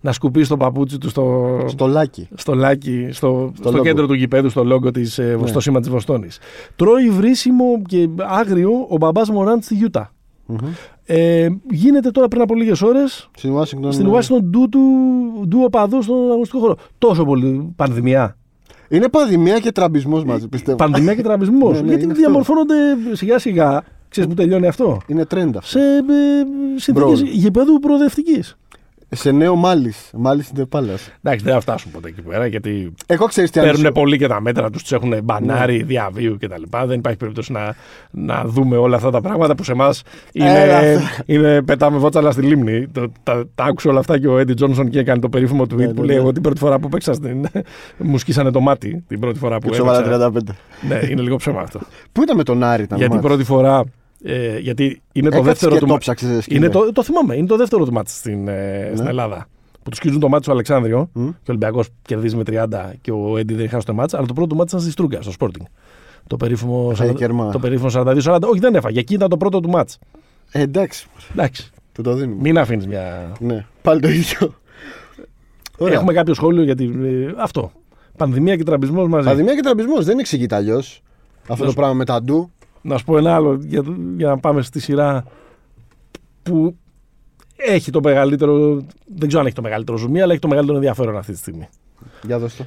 να σκουπίσει το παπούτσι του στο, Στο λάκι. στο λάκι, στο, στο, λόγο. κέντρο του γηπέδου, στο λόγο της, ε, Ναι. στο σήμα της Βοστόνης. Τρώει βρίσιμο και άγριο ο μπαμπάς Μωράντς στη Γιούτα. Μμμ. Ε, γίνεται τώρα πριν από λίγες ώρες Στην Ουάσιγκτον. στην ε, Ουάσιγκτον ντου του ντου οπαδού στον αγωνιστικό χώρο. Τόσο πολύ πανδημία. Είναι πανδημία και τραμπισμός μαζί, πιστεύω. Πανδημία και τραμπισμός. Ναι, ναι, Γιατί είναι διαμορφώνονται σιγά σιγά. Ξέρεις που τελειώνει αυτό; Είναι trend αυτό. Σε ε, συνθήκες Μπρος. γηπέδου προοδευτικής. Σε νέο μάλι. Μάλι στην Τεπάλα. Εντάξει, δεν θα φτάσουν ποτέ εκεί πέρα γιατί Εγώ ξέρεις τι παίρνουν ανησυχώ. πολύ και τα μέτρα τους, τους έχουν μπανάρει Ναι. διαβίου κτλ. Δεν υπάρχει περίπτωση να, να δούμε όλα αυτά τα πράγματα που σε εμάς Έλα, είναι, αυτά. είναι πετάμε βότσαλα στη λίμνη. Το, τα, τα άκουσε όλα αυτά και ο Έντι Τζόνσον και έκανε το περίφημο tweet Ναι, που ναι, λέει: ναι. Εγώ την πρώτη φορά που παίξα στην. μου σκίσανε το μάτι την πρώτη φορά που Και ψόβαλα έπαιξα. 35. ναι, είναι λίγο ψέμα αυτό. Πού ήταν με τον Άρη, ήταν γιατί μάτς; πρώτη φορά. Ε, γιατί είναι το Έκατσε δεύτερο και του το μα- ψάξες, σκύλε. είναι το, το θυμάμαι, είναι το δεύτερο του μάτς στην, ε, στην Ναι. Ελλάδα. Που τους σκίζουν το μάτι στο Αλεξάνδριο Μμ. και ο Ολυμπιακός κερδίζει με 30 και ο Έντι δεν χάσει το μάτς, αλλά το πρώτο του μάτς ήταν στη Στρούγκα, στο Sporting. Το περίφημο, Έφαγε 40 κερμά. το περίφημο 42-40. Όχι, δεν έφαγε. Εκεί ήταν το πρώτο του μάτς. Ε, εντάξει. Εντάξει. Του το δίνουμε. Μην αφήνεις μια. Ναι, πάλι το ίδιο. Ωραία. Έχουμε κάποιο σχόλιο γιατί. ε, αυτό. Πανδημία και τραμπισμός μαζί. Πανδημία και τραμπισμός δεν εξηγείται αλλιώς. Αυτό σου- το πράγμα με τα ντου. Να σου πω ένα άλλο για, για να πάμε στη σειρά που έχει το μεγαλύτερο. Δεν ξέρω αν έχει το μεγαλύτερο ζουμί, αλλά έχει το μεγαλύτερο ενδιαφέρον αυτή τη στιγμή. Για δώσ' το.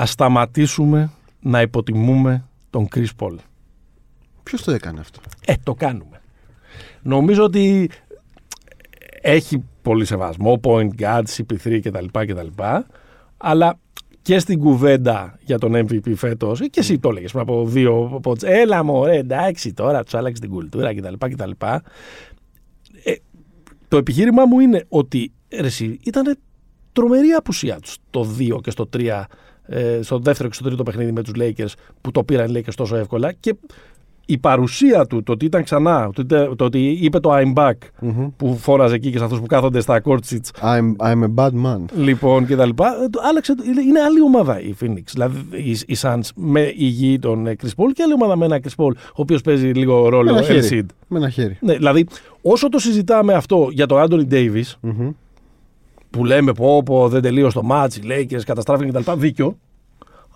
Α σταματήσουμε να υποτιμούμε τον Chris Paul. Ποιος το έκανε αυτό; Ε, το κάνουμε. Νομίζω ότι έχει πολύ σεβασμό, point guard, CP3 κτλ. κτλ αλλά και στην κουβέντα για τον MVP φέτος, και εσύ το έλεγες πριν από δύο πόντς, Έλα μου, εντάξει, τώρα τους άλλαξε την κουλτούρα κτλ. κτλ. Ε, το επιχείρημά μου είναι ότι ρε, εσύ, ήταν τρομερή απουσία τους το 2 και στο 3, ε, στο δεύτερο και στο τρίτο παιχνίδι με τους Lakers που το πήραν οι Lakers τόσο εύκολα και η παρουσία του, το ότι ήταν ξανά, το, ότι- το ότι είπε το I'm back που φόραζε εκεί και σε αυτούς που κάθονται στα court seats I'm, I'm a bad man. λοιπόν και τα λοιπά, ε, το άλλαξε, είναι- είναι άλλη ομάδα η Phoenix. Δηλαδή οι, οι Suns με υγιή τον ε, Chris Paul και άλλη ομάδα με ένα Chris Paul ο οποίος παίζει λίγο Με ρόλο ένα El χέρι. Cid. Με ένα χέρι. Ναι, δηλαδή όσο το συζητάμε αυτό για τον Anthony Davis Μμμ. που λέμε πω, πω δεν τελείωσε το match, οι Lakers καταστράφηκαν κτλ. Δίκιο.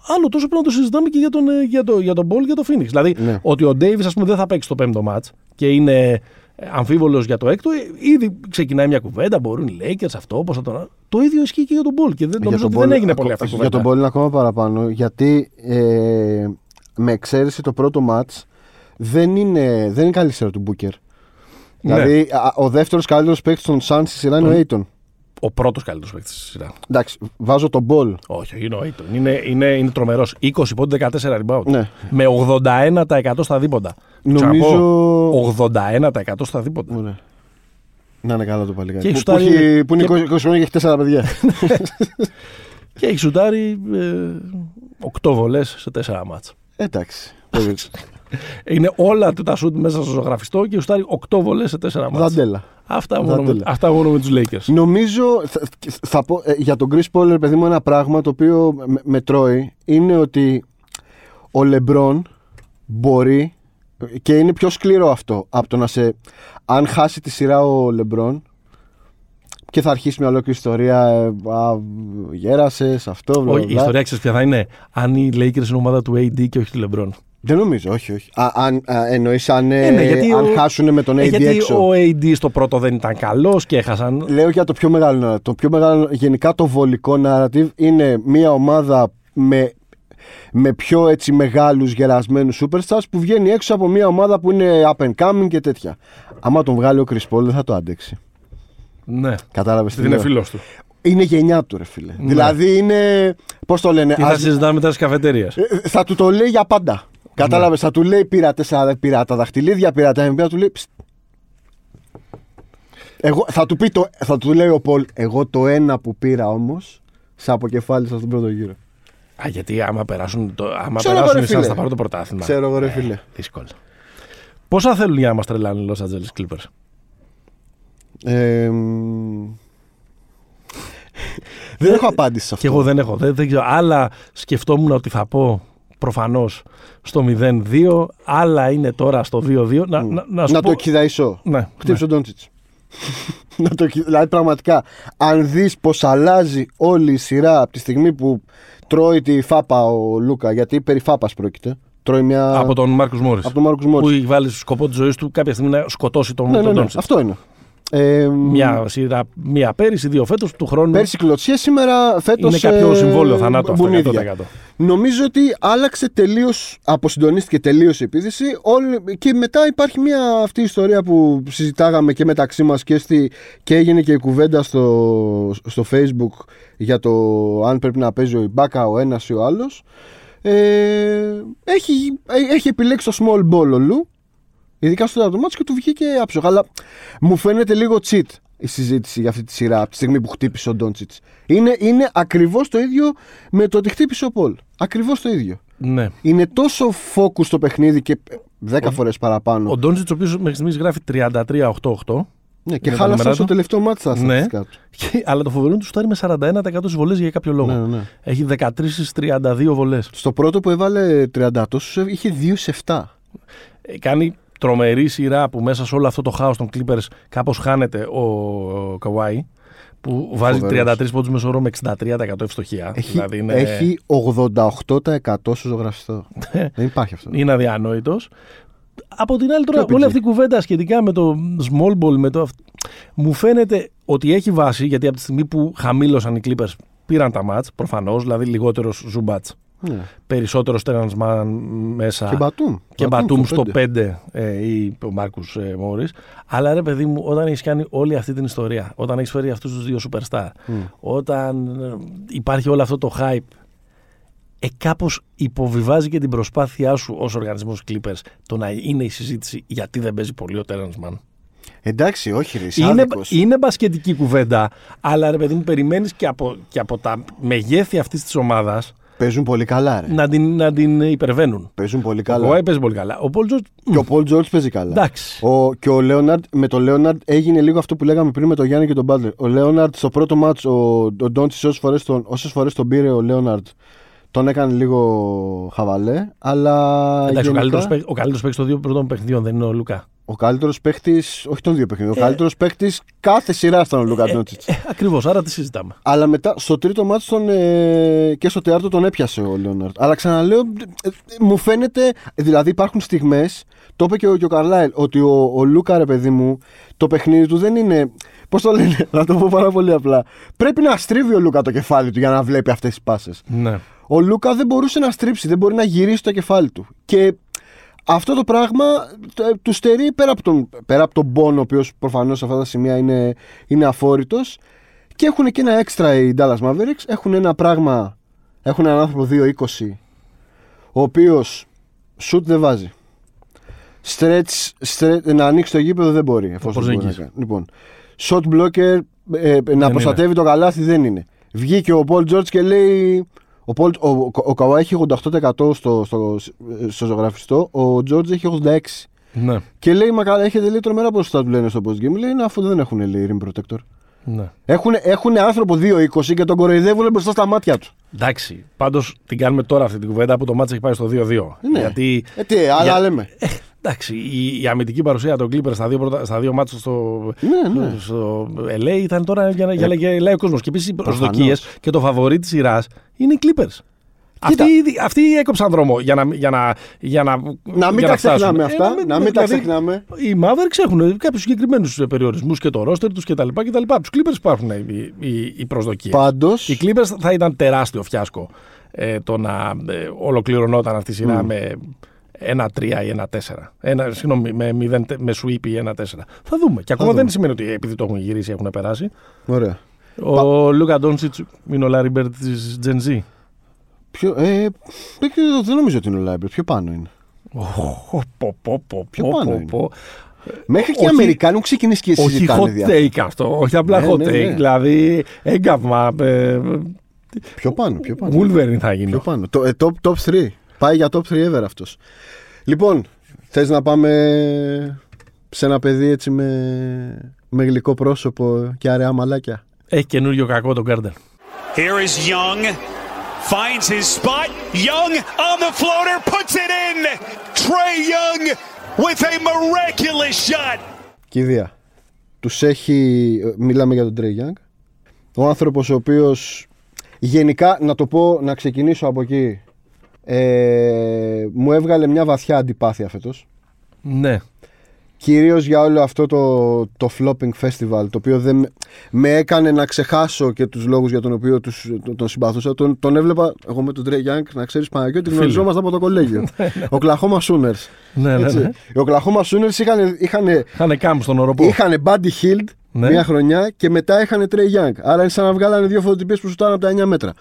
Άλλο τόσο πρέπει να το συζητάμε και για τον, ε, για το, για τον Ball και το Phoenix. Δηλαδή Ναι. ότι ο Davis ας πούμε, δεν θα παίξει το πέμπτο match και είναι αμφίβολος για το έκτο, ε, ήδη ξεκινάει μια κουβέντα. Μπορούν οι Lakers αυτό, πώς θα τον. Το ίδιο ισχύει και για τον Ball. Και δεν, νομίζω τον ότι δεν Ball- έγινε ακο- πολύ αυτή η Για κουβέντα. τον Ball είναι ακόμα παραπάνω γιατί ε, με εξαίρεση το πρώτο match δεν είναι, δεν είναι καλή σειρά του Booker. Ναι. Δηλαδή α, ο δεύτερος καλύτερος παίκτης των Suns στη σειρά είναι ο Aiton. Ο πρώτος καλύτερος παίκτης στη σειρά. Εντάξει, βάζω τον Ball. Όχι, είναι ο Aiton. Είναι, είναι, είναι τρομερός. 20 πόντι 14 rebound. Ναι. Με 81% στα δίποτα. Νομίζω. 81% στα δίποτα. Ωραία. Να είναι καλά το παλικάρι. Και έχει Που, που, σουτάρει- έχει- που είναι και- 20 χρόνια και έχει 4 παιδιά. Και έχει σουτάρει ε, 8 βολές σε 4 μάτσα. Εντάξει. Είναι όλα του τα σουτ μέσα στο ζωγραφιστό και σουτάρει 8 βολές σε 4 μάτσα. Δαντέλα. Αυτά Θα μόνο, με, τέλεια. αυτά μόνο με τους Lakers. Νομίζω, θα, θα πω, ε, για τον Chris Paul, ρε παιδί μου, ένα πράγμα το οποίο με, με τρώει είναι ότι ο LeBron μπορεί και είναι πιο σκληρό αυτό από το να σε. Αν χάσει τη σειρά ο LeBron και θα αρχίσει μια ολόκληρη ιστορία. ε, Α, γέρασες, αυτό, μπλα, Όχι, η μπλα. ιστορία ξέρεις ποια θα είναι; Αν οι Lakers είναι ομάδα του AD και όχι του LeBron. Δεν νομίζω, όχι, όχι. Α, αν, α, εννοείς αν, ε, Ε, ναι, γιατί αν ο- χάσουν με τον Ε, AD γιατί έξω. ο AD στο πρώτο δεν ήταν καλός και έχασαν. Λέω για το πιο μεγάλο narrative. Το πιο μεγάλο, γενικά το βολικό narrative είναι μια ομάδα με, με πιο έτσι μεγάλους γερασμένους superstars που βγαίνει έξω από μια ομάδα που είναι up and coming και τέτοια. Άμα τον βγάλει ο Chris Paul δεν θα το αντέξει. Ναι. Κατάλαβες τι Δεν είναι λέω. φίλος του. Είναι γενιά του ρε φίλε. Δηλαδή είναι, πώς το λένε, Τι θα ας- συζητάμε μετά στις καφετέρειες; ε, θα του το λέει για πάντα. Κατάλαβες, θα του λέει πήρα τέσσερα, πήρα τα δαχτυλίδια, πήρα τα MVP, θα του λέει «Ψτ». Εγώ, θα του πει το, θα του λέει ο Πολ, εγώ το ένα που πήρα όμως, σε αποκεφάλισα στον πρώτο γύρο. Α, γιατί άμα περάσουν, το, άμα Ξέρω περάσουν εγώ, ρε οι Suns φίλε. θα πάρουν το πρωτάθλημα. Ξέρω εγώ ρε φίλε. Δύσκολο. Πόσα θέλουν για να μας τρελάνε οι Los Angeles Clippers; Ε, μ, δεν έχω απάντηση σε αυτό. Και εγώ δεν έχω. Δεν, δεν ξέρω. Άλλα σκεφτόμουν ότι θα πω προφανώς στο 0-2, άλλα είναι τώρα στο 2-2. Να, να, να σου να πω... το κηδαϊσώ. Ναι, Χτύπησε τον Ντόντσιτς. να το, κοι- δηλαδή πραγματικά, αν δεις πως αλλάζει όλη η σειρά από τη στιγμή που τρώει τη φάπα ο Λούκα, γιατί περί φάπας πρόκειται, τρώει μια... Από τον Μάρκο Μόρις. από τον Μάρκους Που Μόρις. έχει βάλει στο σκοπό της ζωής του κάποια στιγμή να σκοτώσει τον, Ναι, τον ναι, ναι, Doncic. αυτό είναι. Ε, Μια σειρά, μία πέρυσι, δύο φέτος του χρόνου. Πέρσι κλωτσία, σήμερα φέτος είναι κάποιο ε, συμβόλαιο θανάτου αυτό μπουνίδια. 100%. Νομίζω ότι άλλαξε τελείως, αποσυντονίστηκε τελείως η επίθεση. Όλη, και μετά υπάρχει μια αυτή η ιστορία που συζητάγαμε και μεταξύ μας και, στη, και έγινε και η κουβέντα στο, στο Facebook για το αν πρέπει να παίζει ο Ιμπάκα ο ένας ή ο άλλος. Ε, έχει, ε, έχει επιλέξει το small ball ο Λου, ειδικά στο τέταρτο μάτσο και του βγήκε άψογα. Αλλά μου φαίνεται λίγο cheat η συζήτηση για αυτή τη σειρά από τη στιγμή που χτύπησε ο Ντόντσιτς. Είναι, είναι ακριβώς το ίδιο με το ότι χτύπησε ο Πολ. Ακριβώς το ίδιο. Ναι. Είναι τόσο focus το παιχνίδι και 10 φορές παραπάνω. Ο Ντόντζιτ, ο οποίος μέχρι στιγμής γράφει 33-8-8. ναι, και είναι τα χάλασε νούμερα στο του. τελευταίο μάτι στα Ναι. στατιστικά του. Και- Αλλά το φοβερό είναι ότι του φτάρει με 41% στι βολέ για κάποιο λόγο. Ναι, ναι, ναι. Έχει 13 στις 32 βολές. Στο πρώτο που έβαλε 30 τόσους είχε 2 σε 7. Ε, Κάνει τρομερή σειρά που μέσα σε όλο αυτό το χάος των Clippers κάπως χάνεται ο, ο Καουάι. Που βάζει Φοβερός. 33 πόντους μέσω όρο με 63% ευστοχία. Έχει, δηλαδή είναι, έχει 88% στο ζωγραφιστό. Δεν υπάρχει αυτό. είναι αδιανόητος. Από την άλλη, τώρα, PG. όλη αυτή η κουβέντα σχετικά με το small ball, με το αυ- μου φαίνεται ότι έχει βάση γιατί από τη στιγμή που χαμήλωσαν οι Clippers πήραν τα μάτς, προφανώς, δηλαδή λιγότερος Ζουμπάτς, Ναι. περισσότερο Στέρνσμαν μέσα Και Μπατούμ. και Μπατούμ στο 5 πέντε. ε, ή ο Μάρκους ε, Μόρις. Αλλά ρε παιδί μου, όταν έχεις κάνει όλη αυτή την ιστορία, όταν έχεις φέρει αυτούς τους δύο superstar, όταν ε, υπάρχει όλο αυτό το hype, ε, κάπως υποβιβάζει και την προσπάθειά σου ως οργανισμός Clippers το να είναι η συζήτηση γιατί δεν παίζει πολύ ο Terrence Mann. Εντάξει, όχι, ρε. είσαι Είναι, άδικος. είναι μπασκετική κουβέντα, αλλά ρε παιδί μου περιμένεις και από, και από τα μεγέθη αυτής της ομάδας Παίζουν πολύ καλά, ρε. να την, να την υπερβαίνουν. Παίζουν πολύ Ο καλά. Καουάι παίζει πολύ καλά. Ο Πολ Τζορτζ. Και ο Πολ Τζορτζ παίζει καλά. Εντάξει. Ο, και ο Λέοναρντ, με τον Λέοναρντ έγινε λίγο αυτό που λέγαμε πριν με τον Γιάννη και τον Μπάτλερ. Ο Λέοναρντ στο πρώτο ματς, ο, ο Ντόντσιτς όσες φορές, τον, όσες φορές τον πήρε ο Λέοναρντ, τον έκανε λίγο χαβαλέ, αλλά Εντάξει, ο γενικά, καλύτερος, παίκ- ο καλύτερος παίκτης των δύο πρώτων παιχνιδιών δεν είναι ο Λουκά. Ο καλύτερος παίχτης, όχι των δύο παιχνιδιών, ο καλύτερος παίχτης κάθε σειρά ήταν ο Λούκα Ντόντσιτς. Ε, ακριβώς, άρα τι συζητάμε. Αλλά μετά στο τρίτο μάτι τον, ε, και στο τέταρτο τον έπιασε ο Λέοναρντ. Αλλά ξαναλέω, ε, ε, μου φαίνεται, δηλαδή υπάρχουν στιγμές, το είπε και ο, και ο Καρλάιλ, ότι ο, ο Λούκα, ρε παιδί μου, το παιχνίδι του δεν είναι. Πώς το λένε, να το πω πάρα πολύ απλά. Πρέπει να στρίβει ο Λούκα το κεφάλι του για να βλέπει αυτές τις πάσες. Ναι. Ο Λούκα δεν μπορούσε να στρίψει, δεν μπορεί να γυρίσει το κεφάλι του. Και αυτό το πράγμα ε, του στερεί πέρα από τον, πέρα από τον πόνο, ο οποίος προφανώς σε αυτά τα σημεία είναι, είναι αφόρητος. Και έχουν και ένα έξτρα οι Dallas Mavericks. Έχουν ένα πράγμα. Έχουν έναν άνθρωπο 2-20, ο οποίος σουτ δεν βάζει. Stretch, stretch, να ανοίξει το γήπεδο δεν μπορεί. Εφόσον μπορεί να Porzingis. κάνει. Λοιπόν, shot blocker, ε, ε, να προστατεύει το καλάθι δεν είναι. Βγήκε ο Paul George και λέει. Ο, Paul, ο, ο, ο Kawhi έχει 88% στο, στο, στο ζωγραφιστό, ο George έχει 86%. Ναι. Και λέει, Μα καλά, έχετε λέει τρομερά ποσοστά του λένε στο post game. Λέει, «Ναι, αφού δεν έχουν λέει rim protector. ναι. Έχουν, έχουν άνθρωπο 2-20 και τον κοροϊδεύουν μπροστά στα μάτια τους. Εντάξει. Πάντως την κάνουμε τώρα αυτή την κουβέντα που το μάτς έχει πάει στο 2-2. Ναι. Γιατί. Ε, τι, άλλα για- λέμε. Ε, εντάξει, η, η αμυντική παρουσία των Clippers στα δύο, πρώτα, στα δύο μάτια στο, Ναι, ναι. στο LA ήταν τώρα για, να- για, να γελάει ο κόσμος. Και επίσης οι Προφανώς. προσδοκίες και το φαβορή της σειράς είναι οι Clippers. Κοίτα. Αυτοί, ήδη- αυτοί έκοψαν δρόμο για να, για να, για να, Να μην για τα φτάσουν. ξεχνάμε Ε, αυτά. Να μην τα δηλαδή, ξεχνάμε. Οι Mavericks έχουν κάποιους συγκεκριμένους περιορισμούς και το ρόστερ τους κτλ. Από τους Clippers υπάρχουν οι, οι, οι προσδοκίες. Πάντως. Οι Clippers θα ήταν τεράστιο φιάσκο ε, το να ε, ολοκληρωνόταν αυτή η σειρά με 1-3 ή 1-4. Ένα, συγγνώμη, με, 0, με sweep ή 1-4. Θα δούμε. Και ακόμα δούμε. δεν σημαίνει ότι επειδή το έχουν γυρίσει έχουν περάσει. Ωραία. Ο Λούκα Ντόνσιτς είναι ο Λάρι Μπερντ της Gen Z. Ποιο, ε, δεν, ξέρω, δεν νομίζω ότι είναι ο Λάρι Μπερντ. Πιο πάνω είναι. Ω, πω, πω, πω, Πιο πω, πάνω πω, είναι. πω. Μέχρι και οι όχι- Αμερικάνοι έχουν ξεκινήσει και Όχι συζητάνε hot διάφορα. take αυτό. Όχι απλά Ναι, hot ναι, take. ναι. Δηλαδή έγκαυμα. Ε, Πιο πάνω, πιο πάνω. Wolverine θα γίνει. Πιο πάνω. Το, ε, top, top 3. Πάει για top 3 ever αυτός. Λοιπόν, θες να πάμε σε ένα παιδί έτσι με, με γλυκό πρόσωπο και αραιά μαλάκια; Έχει καινούριο κακό τον Γκάρντερ. Here is Young. Finds his spot. Young on the floater. Puts it in. Trey Young with a miraculous shot. Κηδεία. Τους έχει. ε, Μιλάμε για τον Τρέι Young. Ο άνθρωπος ο οποίος. Γενικά, να το πω, να ξεκινήσω από εκεί. Ε, μου έβγαλε μια βαθιά αντιπάθεια φέτος. Ναι. Κυρίως για όλο αυτό το, το flopping festival το οποίο δεν, με- με έκανε να ξεχάσω και τους λόγους για τον οποίο τους, τον, τον συμπαθούσα τον, τον έβλεπα εγώ με τον Τρέι Young να ξέρεις Παναγιώτη γνωριζόμαστε από το κολέγιο ο Κλαχώμα Sooners Ναι, ναι, Έτσι. ναι. οι Οκλαχώμα Sooners είχαν, είχαν, Είχαν κάμπ στον οροπό. είχαν Buddy Hield Ναι. μια χρονιά και μετά είχαν Trey Young άρα είναι σαν να βγάλανε δύο φωτοτυπίες που σουτάνε από τα 9 μέτρα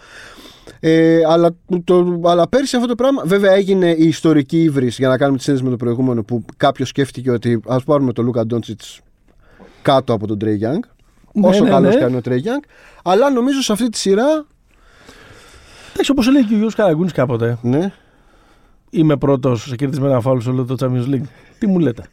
ε, αλλά, το, αλλά πέρυσι αυτό το πράγμα. Βέβαια έγινε η ιστορική ύβρις για να κάνουμε τη σύνδεση με το προηγούμενο που κάποιος σκέφτηκε ότι ας πάρουμε τον Λούκα Ντόντσιτ κάτω από τον Τρέι Young. Ναι, όσο ναι, καλός ναι. κάνει ο Τρέι Young. Αλλά νομίζω σε αυτή τη σειρά. Εντάξει, όπως έλεγε και ο Γιώργος Καραγκούνης κάποτε, Ναι, είμαι πρώτος σε κερδισμένα φάουλ σε όλο το Champions League. Τι μου λέτε.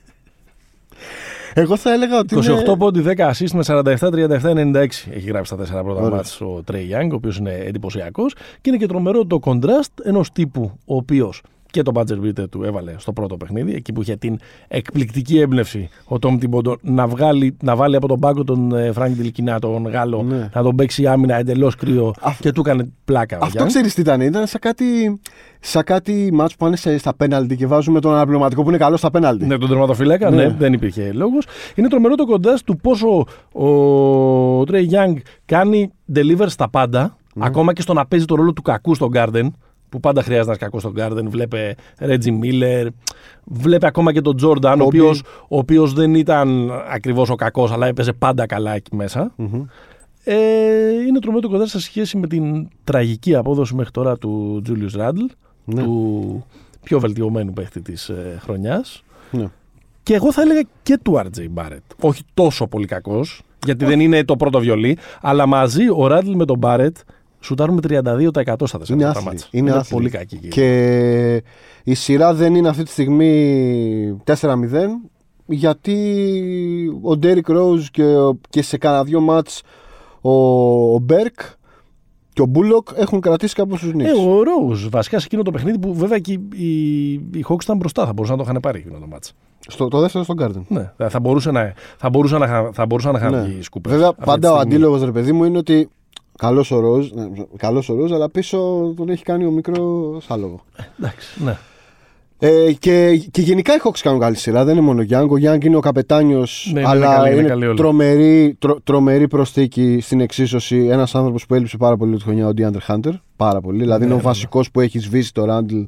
Εγώ θα έλεγα ότι. 28 είναι... πόντι, 10 assist με 47-37-96 έχει γράψει τα τέσσερα πρώτα Ωραία. μάτς ο Τρέι Young, ο οποίος είναι εντυπωσιακός. Και είναι και τρομερό το contrast ενός τύπου ο οποίος και τον Badger Beater του έβαλε στο πρώτο παιχνίδι, εκεί που είχε την εκπληκτική έμπνευση ο Τόμ Τιμπόντο να, βγάλει, να βάλει από τον πάγκο τον ε, Φράγκη Τιλκινά, τον Γάλλο, Ναι. να τον παίξει άμυνα εντελώς κρύο Αυ- και του έκανε πλάκα. ο Αυτό Young. ξέρεις τι ήταν. Ήταν σαν κάτι, σαν κάτι μάτς που πάνε σε- στα πέναλτι και βάζουμε τον αναπληρωματικό που είναι καλό στα πέναλτι. Ναι, τον τερματοφύλακα, ναι. Ναι. δεν υπήρχε λόγος. Είναι τρομερό το κοντά του πόσο ο Τρέι Young κάνει deliver στα πάντα, Ναι. ακόμα και στο να παίζει το ρόλο του κακού στον Garden, που πάντα χρειάζεται να είσαι κακός στον Garden. Βλέπε Reggie Miller, βλέπε ακόμα και τον Jordan, ο Kobe. οποίος, ο οποίος δεν ήταν ακριβώς ο κακός, αλλά έπαιζε πάντα καλά εκεί μέσα. Ε, είναι τρομερό το κοντά σε σχέση με την τραγική απόδοση μέχρι τώρα του Julius Randle, Ναι. του πιο βελτιωμένου παίχτη της ε, χρονιάς. Ναι. Και εγώ θα έλεγα και του RJ Barrett. Όχι τόσο πολύ κακός, γιατί δεν είναι το πρώτο βιολί, αλλά μαζί ο Ράντλ με τον Barrett σουτάρουν με 32% στα τέσσερα Είναι τα άθλη. μάτσα. Είναι, άθλη. πολύ κακή. Και... Και η σειρά δεν είναι αυτή τη στιγμή 4-0 γιατί ο Ντέρικ Ρόουζ και, και σε κανένα δυο μάτς ο, ο Μπερκς και ο Μπούλοκ έχουν κρατήσει κάπως τους Ε, Νίξ. ο Ρόουζ βασικά σε εκείνο το παιχνίδι που βέβαια και οι, οι, οι Hawks ήταν μπροστά, θα μπορούσαν να το είχαν πάρει εκείνο το μάτς. Στο, το δεύτερο στον Garden. Ναι, θα μπορούσε να, θα μπορούσε να, είχα- θα μπορούσαν να είχαν Ναι. βγει σκούπες Βέβαια, αυτή τη πάντα ο στιγμή. αντίλογος ρε παιδί μου είναι ότι καλός ο Ροζ, ναι, καλός ο Ροζ, αλλά πίσω τον έχει κάνει ο μικρό άλογο. Εντάξει, ναι. Ε, και, και γενικά οι Hawks κάνουν καλή σειρά, δεν είναι μόνο ο Γιάνγκ. Ο Γιάνγκ είναι ο καπετάνιος, Ναι, είναι αλλά καλή, είναι είναι, καλή όλοι. τρομερή, τρο, τρομερή προσθήκη στην εξίσωση. Ένας άνθρωπος που έλειψε πάρα πολύ τη χρονιά, ο Ντιάντρ Χάντερ. Πάρα πολύ. Δηλαδή είναι ο βασικός που έχει σβήσει το Ράντλ.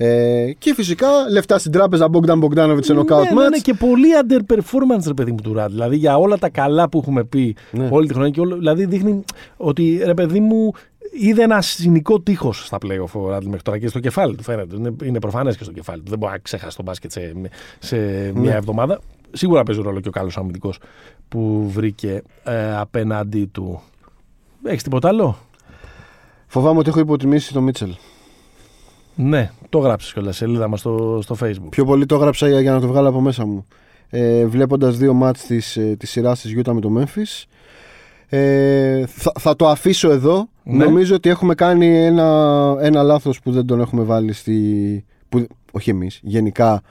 Ε, και φυσικά λεφτά στην τράπεζα Bogdan Bogdanovic σε knockout ναι, ναι, match. ναι, και πολύ underperformance ρε παιδί μου του Ράντ. Δηλαδή για όλα τα καλά που έχουμε πει Ναι. όλη τη χρονιά και όλο, δηλαδή δείχνει ότι ρε παιδί μου είδε ένα συνικό τείχος στα playoff ο Ράντ μέχρι τώρα και στο κεφάλι του φαίνεται. Είναι, είναι προφανές και στο κεφάλι του. Δεν μπορεί να ξεχάσει τον μπάσκετ σε, σε Ναι. μια εβδομάδα. Σίγουρα παίζει ρόλο και ο καλό αμυντικός που βρήκε ε, απέναντί του. Έχεις τίποτα άλλο; Φοβάμαι ότι έχω υποτιμήσει τον Μίτσελ. Ναι, το γράψει κιόλας σελίδα μας στο, στο Facebook. Πιο πολύ το έγραψα για, για να το βγάλω από μέσα μου. Ε, Βλέποντας δύο μάτς της, ε, της σειράς της Utah με το Memphis. Ε, θα, θα το αφήσω εδώ. Ναι. Νομίζω ότι έχουμε κάνει ένα, ένα λάθος που δεν τον έχουμε βάλει στη... Που, όχι εμείς, γενικά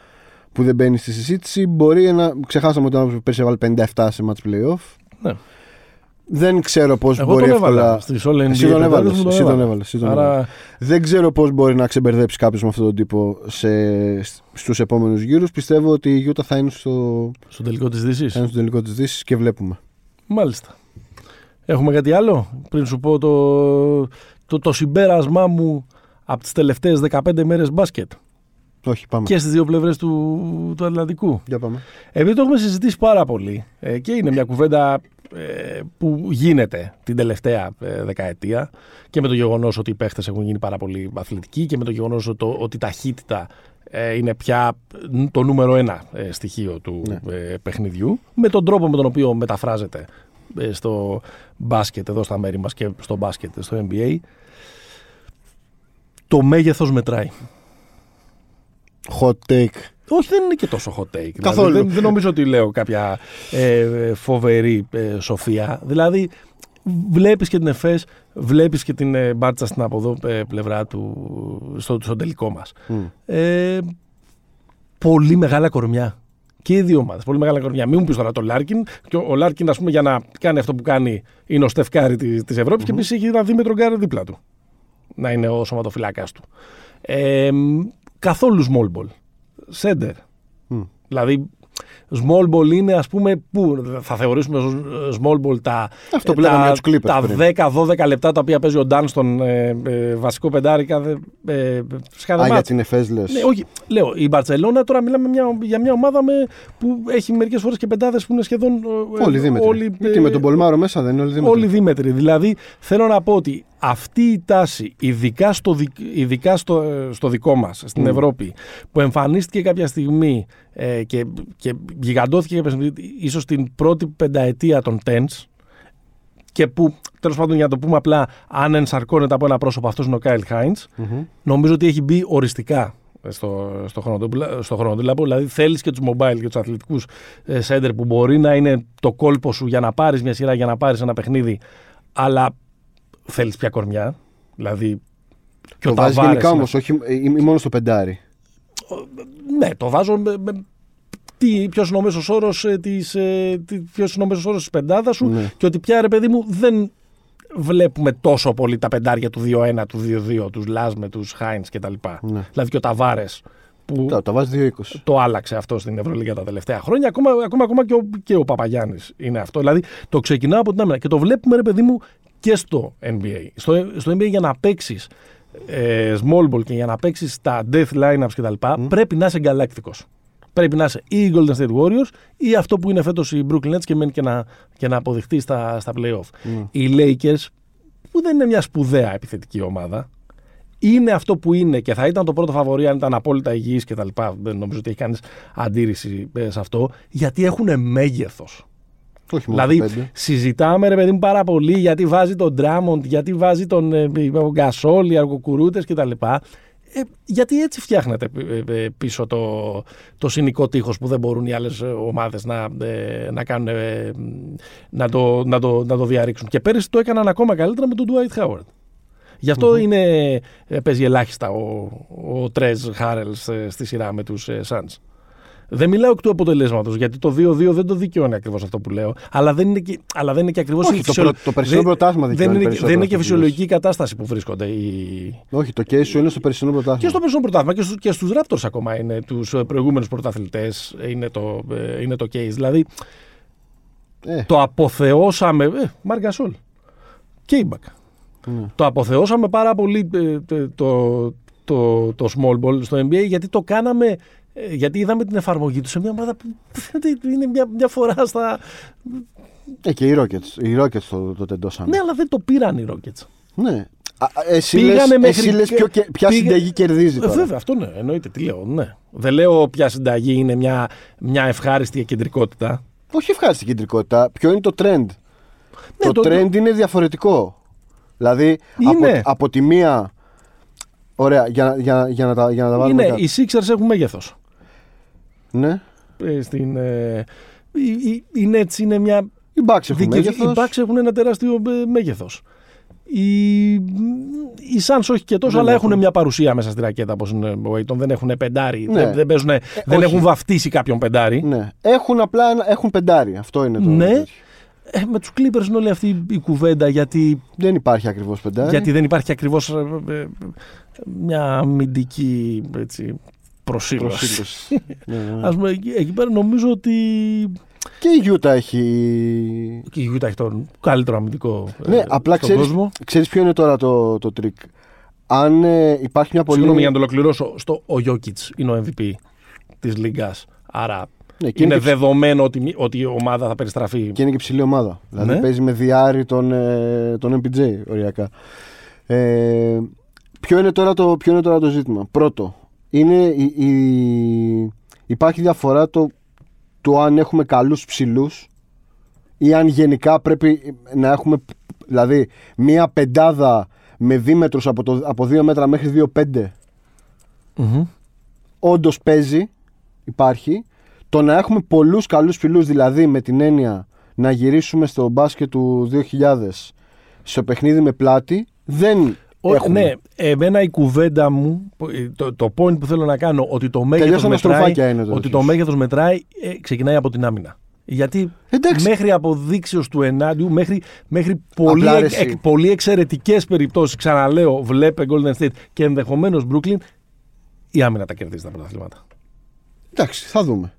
που δεν μπαίνει στη συζήτηση. Μπορεί να... Ξεχάσαμε ότι ο πέρσι έβαλε 57 σε match playoff. Ναι. Δεν ξέρω πώς Εγώ μπορεί τον έβαλα εύκολα... στις All NBA Εσύ τον έβαλες, πεντάδες μου τον εσύ τον έβαλα. έβαλες, εσύ τον Άρα έβαλες. Δεν ξέρω πώς μπορεί να ξεμπερδέψει κάποιος με αυτόν τον τύπο σε, στους επόμενους γύρους. Πιστεύω ότι η Γιούτα θα είναι στο, στο τελικό της Δύσης. θα είναι στο τελικό της Δύσης και βλέπουμε. Μάλιστα. Έχουμε κάτι άλλο; Πριν σου πω το, το, το συμπέρασμά μου από τις τελευταίες 15 μέρες μπάσκετ Όχι, πάμε. και στις δύο πλευρές του, του Ατλαντικού. Για πάμε. Επειδή το έχουμε συζητήσει πάρα πολύ ε, και είναι μια κουβέντα ε, που γίνεται την τελευταία ε, δεκαετία και με το γεγονός ότι οι παίχτες έχουν γίνει πάρα πολύ αθλητικοί και με το γεγονός ότι, ότι η ταχύτητα ε, είναι πια το νούμερο ένα ε, στοιχείο του Ναι. ε, παιχνιδιού με τον τρόπο με τον οποίο μεταφράζεται ε, στο μπάσκετ εδώ στα μέρη μας και στο μπάσκετ στο NBA το μέγεθος μετράει. Hot take. Όχι, δεν είναι και τόσο hot take. Καθόλου. Δηλαδή, δεν, δεν νομίζω ότι λέω κάποια ε, φοβερή ε, σοφία. Δηλαδή, βλέπεις και την ΕΦΕΣ, βλέπεις και την ε, Μπάρτσα στην από εδώ ε, πλευρά του, στο, στο τελικό μας. Μμ. Ε, πολύ μεγάλα κορμιά. Και οι δύο ομάδες. Πολύ μεγάλα κορμιά. Μην μου πεις τώρα το Λάρκιν. Και ο, ο Λάρκιν, ας πούμε, για να κάνει αυτό που κάνει, είναι ο Στεφκάρη της της Ευρώπης και επίση έχει ένα Δήμετρο Γκάρι δίπλα του. Να είναι ο σωματοφυλάκας του. Ε, καθόλου small ball. Setter. Mm. La small ball είναι, ας πούμε, πού θα θεωρήσουμε ως small ball τα, Αυτό που τα, λέγαμε για τους Clippers τα πριν. 10-12 λεπτά τα οποία παίζει ο Ντάν στον ε, ε, βασικό πεντάρι κάθε ε, σκάδε Α, για μάτς. την Εφές λες. Ναι, όχι. Λέω, η Μπαρσελόνα τώρα μιλάμε μια, για μια ομάδα με, που έχει μερικές φορές και πεντάδες που είναι σχεδόν. ε, Όλοι δίμετροι. Όλοι, Γιατί ε, με τον Πολμάρο μέσα δεν είναι όλοι δίμετροι. όλοι δίμετροι. Δηλαδή, θέλω να πω ότι αυτή η τάση, ειδικά στο, δικ- ειδικά στο, ε, στο δικό μας, στην Mm. Ευρώπη, που εμφανίστηκε κάποια στιγμή ε, και, και γιγαντώθηκε κάποια στιγμή, ίσως την πρώτη πενταετία των TENS, και που τέλος πάντων για να το πούμε απλά, αν ενσαρκώνεται από ένα πρόσωπο, αυτός είναι ο Κάιλ Χάιντ, Μμμ. νομίζω ότι έχει μπει οριστικά στο, στο, χρονοτούλα- στο χρονοτούλαπο. Δηλαδή θέλεις και τους mobile και τους αθλητικούς σέντερ που μπορεί να είναι το κόλπο σου για να πάρεις μια σειρά, για να πάρεις ένα παιχνίδι, αλλά θέλεις πια κορμιά. Δηλαδή. Και Το ο βάζεις Ταβάρες γενικά είναι- όμως, όχι ε, ή μόνο στο πεντάρι. Ναι, το βάζω. Με, με, τι, ποιος είναι ο μέσος όρος ε, της, ε, τι- ποιος είναι ο μέσος όρος της πεντάδας σου Ναι. και ότι πια ρε παιδί μου δεν βλέπουμε τόσο πολύ τα πεντάρια του 2-1, του 2-2, τους Λάσμε, τους Χάινς κτλ. Ναι. Δηλαδή και ο Ταβάρες που Τα, τα βάζει 2-20. το άλλαξε αυτό στην Ευρωλίγα τα τελευταία χρόνια. Ακόμα, ακόμα, ακόμα και ο, και ο Παπαγιάννης είναι αυτό. Δηλαδή το ξεκινάω από την άμυνα και το βλέπουμε ρε παιδί μου και στο NBA. Στο, στο NBA για να παίξεις ε, small ball και για να παίξεις τα death lineups κτλ. πρέπει να είσαι γκαλάκτικο. Πρέπει να είσαι ή οι Golden State Warriors ή αυτό που είναι φέτος οι Brooklyn Nets και μένει και να, και να αποδειχτεί στα, στα playoff. Οι Lakers, που δεν είναι μια σπουδαία επιθετική ομάδα, είναι αυτό που είναι και θα ήταν το πρώτο φαβορή αν ήταν απόλυτα υγιής και τα λοιπά. Δεν νομίζω ότι έχει κανείς αντίρρηση ε, σε αυτό, γιατί έχουν μέγεθος. Όχι μόνο Δηλαδή, στο πέντε. συζητάμε ρε παιδί μου πάρα πολύ γιατί βάζει τον Ντράμοντ, γιατί βάζει τον ε, ο Γκασόλ, οι αργοκουρούτες κτλ. Ε, γιατί έτσι φτιάχνεται ε, ε, πίσω το, το συνοικό τείχος που δεν μπορούν οι άλλες ε, ομάδες να, ε, να, κάνουν, ε, να, το, να, το, να το διαρρήξουν. Και πέρυσι το έκαναν ακόμα καλύτερα με τον Dwight Howard. Γι' αυτο είναι, ε, παίζει ελάχιστα ο, ο Τρέζ Χάρελς στη σειρά με τους ε, Suns. Δεν μιλάω εκ του αποτελέσματος, γιατί το 2-2 δεν το δικαιώνει ακριβώς αυτό που λέω. Αλλά δεν είναι και, αλλά δεν είναι και ακριβώς Όχι, το προ- το περσινό πρωτάθλημα δεν δικαιώνει είναι, και- περισσότερο δεν είναι αυτό και που φυσιολογική κατάσταση που βρίσκονται οι, Όχι, το case σου είναι στο περσινό πρωτάθλημα. και στο περσινό πρωτάθλημα και, στους, και στους Raptors ακόμα είναι τους ε, προηγούμενους πρωταθλητές είναι το, ε, είναι το case. Δηλαδή Ε, το αποθεώσαμε, ε, Μαργκασόλ και η Μπακ. Ναι. Το αποθεώσαμε πάρα πολύ ε, το, το, το, το small ball στο NBA γιατί το κάναμε, ε, γιατί είδαμε την εφαρμογή τους σε μια ομάδα που είναι μια, μια φορά στα... ε, και οι Rockets. Οι Rockets το, το τεντώσανε. Ναι, αλλά δεν το πήραν οι Rockets. Ναι. Α, α, εσύ Πήγανε λες, μέχρι εσύ λες και- ποιο, και- ποια πήγα- συνταγή κερδίζει Ε, τώρα. βέβαια, αυτό ναι, εννοείται. Τι λέω, ναι. Δεν λέω ποια συνταγή είναι μια, μια ευχάριστη κεντρικότητα. Όχι ευχάριστη κεντρικότητα. Ποιο είναι το trend. το, το- trend είναι διαφορετικό. Δηλαδή, Είναι. από, από τη μία Ωραία, για, να- για, για, να, τα, για να τα βάλουμε Είναι, κάτω. οι Sixers έχουν μέγεθος. Ναι. Στην, ε, οι, οι, οι Nets είναι μια Οι Bucks έχουν Δίκαιο. μέγεθος. Οι Bucks έχουν ένα τεράστιο μέγεθος. Οι, οι Suns όχι και τόσο, Δεν αλλά έχουν. έχουν μια παρουσία μέσα στη ρακέτα όπως είναι ο Aiton. Δεν έχουν πεντάρι. Ναι. Δεν, δεν, παίζουν, δεν όχι. έχουν βαφτίσει κάποιον πεντάρι. Ναι. Έχουν απλά ένα- έχουν πεντάρι. Αυτό είναι το. Ναι. τέτοιο. Ε, με τους Clippers είναι όλη αυτή η κουβέντα γιατί, Δεν υπάρχει ακριβώς πεντάρι. γιατί δεν υπάρχει ακριβώς μια αμυντική έτσι, προσήλωση. Προσήλωση. ναι, ναι. Ας πούμε, εκεί, εκεί πέρα νομίζω ότι Και η Utah έχει. και η Utah έχει τον καλύτερο αμυντικό ε, Ναι, απλά στον ξέρεις, κόσμο. ξέρεις ποιο είναι τώρα το, το τρίκ; Αν ε, υπάρχει μια πολύ. Συγγνώμη για να το ολοκληρώσω. Στο, ο Jokic είναι ο MVP της Λίγκας. Άρα Ναι, και είναι, είναι και- δεδομένο ότι, μη- ότι η ομάδα θα περιστραφεί. Και είναι και ψηλή ομάδα. Δηλαδή Ναι. παίζει με τριάρι τον, ε, τον MPJ οριακά. Ε, ποιο, είναι τώρα το, ποιο είναι τώρα το ζήτημα; Πρώτο, είναι η, η- υπάρχει διαφορά το, το αν έχουμε καλούς ψηλούς ή αν γενικά πρέπει να έχουμε δηλαδή μία πεντάδα με δίμετρους από, το, από 2 μέτρα μέχρι 2,5 Μμμ. όντως παίζει, υπάρχει. Το να έχουμε πολλούς καλούς ψηλούς, δηλαδή με την έννοια να γυρίσουμε στο μπάσκετ του 2000 στο παιχνίδι με πλάτη, δεν Ο- έχουμε. ναι, εμένα η κουβέντα μου, το, το point που θέλω να κάνω, ότι το μέγεθος Τελειώσαμε μετράει, στροφάκια είναι το ότι τέτοιο. το μέγεθος μετράει, ε, ξεκινάει από την άμυνα. Γιατί Εντάξει. μέχρι αποδείξεως του ενάντιου, μέχρι, μέχρι πολύ, Απλά, ρε, εξ- εσύ. εκ- πολύ εξαιρετικές περιπτώσεις, ξαναλέω, βλέπε Golden State και ενδεχομένως Brooklyn, η άμυνα τα κερδίζει τα πρωταθλήματα. Εντάξει, θα δούμε.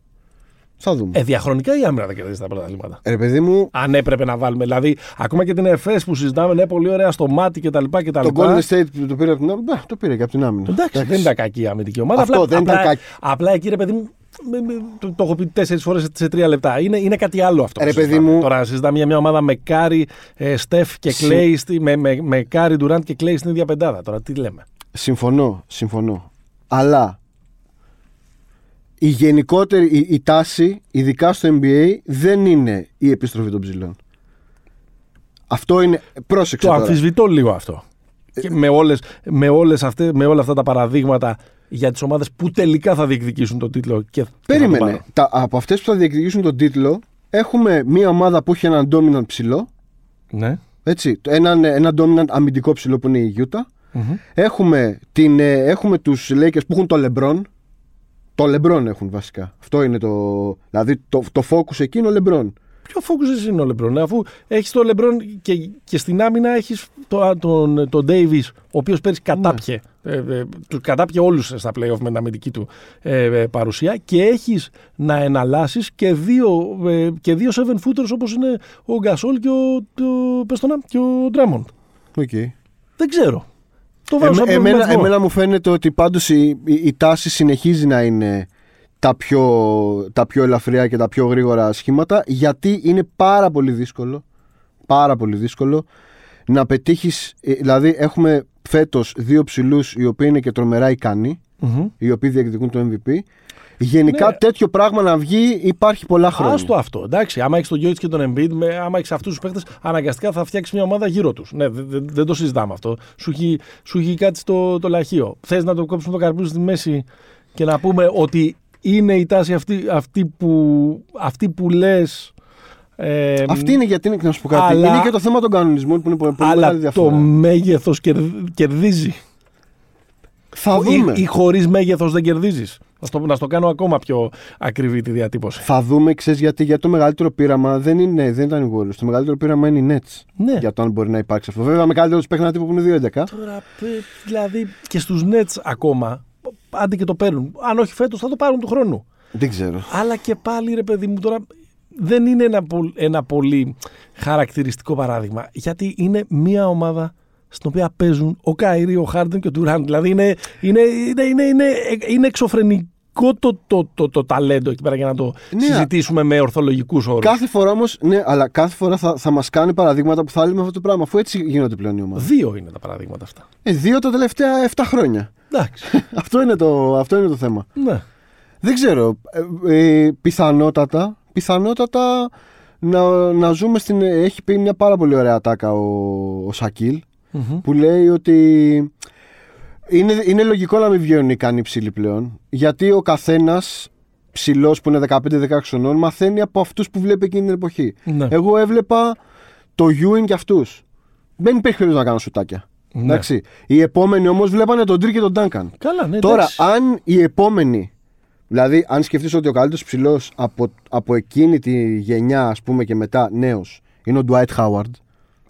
Θα δούμε. Ε, διαχρονικά η άμυνα τα κερδίζει τα πρωταθλήματα. Ε, ρε παιδί μου, Αν έπρεπε να βάλουμε. Δηλαδή, ακόμα και την ΕΦΕΣ που συζητάμε, ναι, πολύ ωραία στο μάτι κτλ. το Golden State που το πήρε από την άμυνα, το πήρε και από την άμυνα. Εντάξει, δεν ήταν κακή η αμυντική ομάδα. Αυτό απλά, δεν απλά, ήταν κακή. Απλά εκεί, ρε παιδί μου, με- με- το, το έχω πει τέσσερις φορές σε τρία λεπτά. Είναι, είναι κάτι άλλο αυτό. Ε, Ρε που παιδί συζητάμε. μου- Τώρα συζητάμε μια, μια ομάδα με Κάρι, ε, Στεφ και Συ- Κλέι. στη- Με, με, με Κάρι, Ντουράντ και Κλέι στην ίδια πεντάδα. Τώρα τι λέμε. Συμφωνώ, συμφωνώ. Αλλά η γενικότερη η, η τάση, ειδικά στο NBA, δεν είναι η επιστροφή των ψηλών. Αυτό είναι. Πρόσεξε Το τώρα. αμφισβητώ λίγο αυτό. Και με, όλες, με, όλες αυτές, με όλα αυτά τα παραδείγματα για τις ομάδες που τελικά θα διεκδικήσουν τον τίτλο και, και θα το Περίμενε. πάρουν. Τα, από αυτές που θα διεκδικήσουν τον τίτλο, έχουμε μία ομάδα που έχει έναν dominant ψηλό. Ναι. Έτσι, έναν, έναν dominant αμυντικό ψηλό που είναι η Utah. Μμμ. Έχουμε, την, ε, έχουμε τους Lakers που έχουν το LeBron. Το LeBron έχουν βασικά. Αυτό είναι το. Δηλαδή το, το focus εκεί είναι ο LeBron. Ποιο focus είναι ο Λεμπρόν, αφού έχεις τον Λεμπρόν και, και στην άμυνα έχεις το, τον, τον Davis, ο οποίος πέρυσι κατάπιε. Ε, ε, του κατάπιε όλους στα playoff με την αμυντική του ε, ε, παρουσία και έχεις να εναλλάσσεις και δύο, ε, και δύο seven footers όπως είναι ο Γκασόλ και ο, το, πες το να, και ο Ντράμοντ. Okay. Δεν ξέρω. Το βάζω σαν εμένα, προβληματισμό. εμένα μου φαίνεται ότι πάντως η, η, η τάση συνεχίζει να είναι τα πιο, τα πιο ελαφριά και τα πιο γρήγορα σχήματα γιατί είναι πάρα πολύ δύσκολο πάρα πολύ δύσκολο να πετύχεις ε, δηλαδή έχουμε φέτος δύο ψηλούς οι οποίοι είναι και τρομερά ικανοί Μμμ. οι οποίοι διεκδικούν το MVP γενικά Ναι. τέτοιο πράγμα να βγει υπάρχει πολλά χρόνια Άστο αυτό. Εντάξει, άμα έχεις τον Γιώργη και τον Embiid, με, άμα έχεις αυτούς τους παίχτε, αναγκαστικά θα φτιάξεις μια ομάδα γύρω τους. Ναι, δεν, δεν- δεν το συζητάμε αυτό. Σου έχει, σου έχει κάτι στο το λαχείο. Θες να το κόψουμε το καρπούζι στη μέση και να πούμε ότι είναι η τάση αυτή, αυτή που, αυτή που λες. Ε, αυτή είναι γιατί είναι, να σου πω κάτι, Αλλά- είναι και το θέμα των κανονισμών που είναι πολύ, πολύ μεγάλη αλλά το διαφορά μέγεθο κερδίζει. θα δούμε Ή, ή χωρίς μέγεθος δεν κερδίζεις. Να στο, να στο κάνω ακόμα πιο ακριβή τη διατύπωση. Θα δούμε, ξέρεις γιατί, γιατί το μεγαλύτερο πείραμα δεν, είναι, δεν ήταν οι Warriors. Το μεγαλύτερο πείραμα είναι οι Nets. Ναι. Για το αν μπορεί να υπάρξει αυτό. Βέβαια, με καλύτερο τους παίχνει ένα τύπο που είναι 2-11. Τώρα, ε, δηλαδή και στους Nets ακόμα, άντε και το παίρνουν. Αν όχι φέτος θα το πάρουν του χρόνου. Δεν ξέρω. Αλλά και πάλι ρε παιδί μου τώρα δεν είναι ένα, πο- ένα πολύ χαρακτηριστικό παράδειγμα. Γιατί είναι μια ομάδα στην οποία παίζουν ο Καϊρή, ο Χάρντεν και ο Τουράν. Δηλαδή είναι, είναι, είναι, είναι, είναι, είναι εξωφρενικό το, το, το, το ταλέντο εκεί πέρα για να το Ναι, συζητήσουμε με ορθολογικούς όρους. Κάθε φορά όμως, ναι, αλλά κάθε φορά θα, θα μας κάνει παραδείγματα που θα λέμε αυτό το πράγμα. Αφού έτσι γίνονται πλέον οι ομάδες. Δύο είναι τα παραδείγματα αυτά. Ε, δύο τα τελευταία 7 χρόνια. Εντάξει. αυτό, είναι το, αυτό είναι το θέμα. ναι. Δεν ξέρω. Ε, ε, πιθανότατα, πιθανότατα να, να ζούμε στην. Έχει πει μια πάρα πολύ ωραία τάκα ο, ο Σακίλ Μμμ. που λέει ότι Είναι, είναι λογικό να μην βγαίνουν οι ικανοί ψηλοί πλέον. Γιατί ο καθένας ψηλός που είναι 15-16 χρονών μαθαίνει από αυτούς που βλέπει εκείνη την εποχή. Ναι. Εγώ έβλεπα το Ewing και αυτούς. Δεν υπήρχε περίπτωση να κάνω σουτάκια. Ναι. Εντάξει. Οι επόμενοι όμως βλέπανε τον Τρί και τον Ντάνκαν. Καλά, ναι, Τώρα, εντάξει. αν οι επόμενοι. Δηλαδή, αν σκεφτείς ότι ο καλύτερος ψηλός από, από εκείνη τη γενιά, ας πούμε, και μετά νέος, είναι ο Dwight Howard.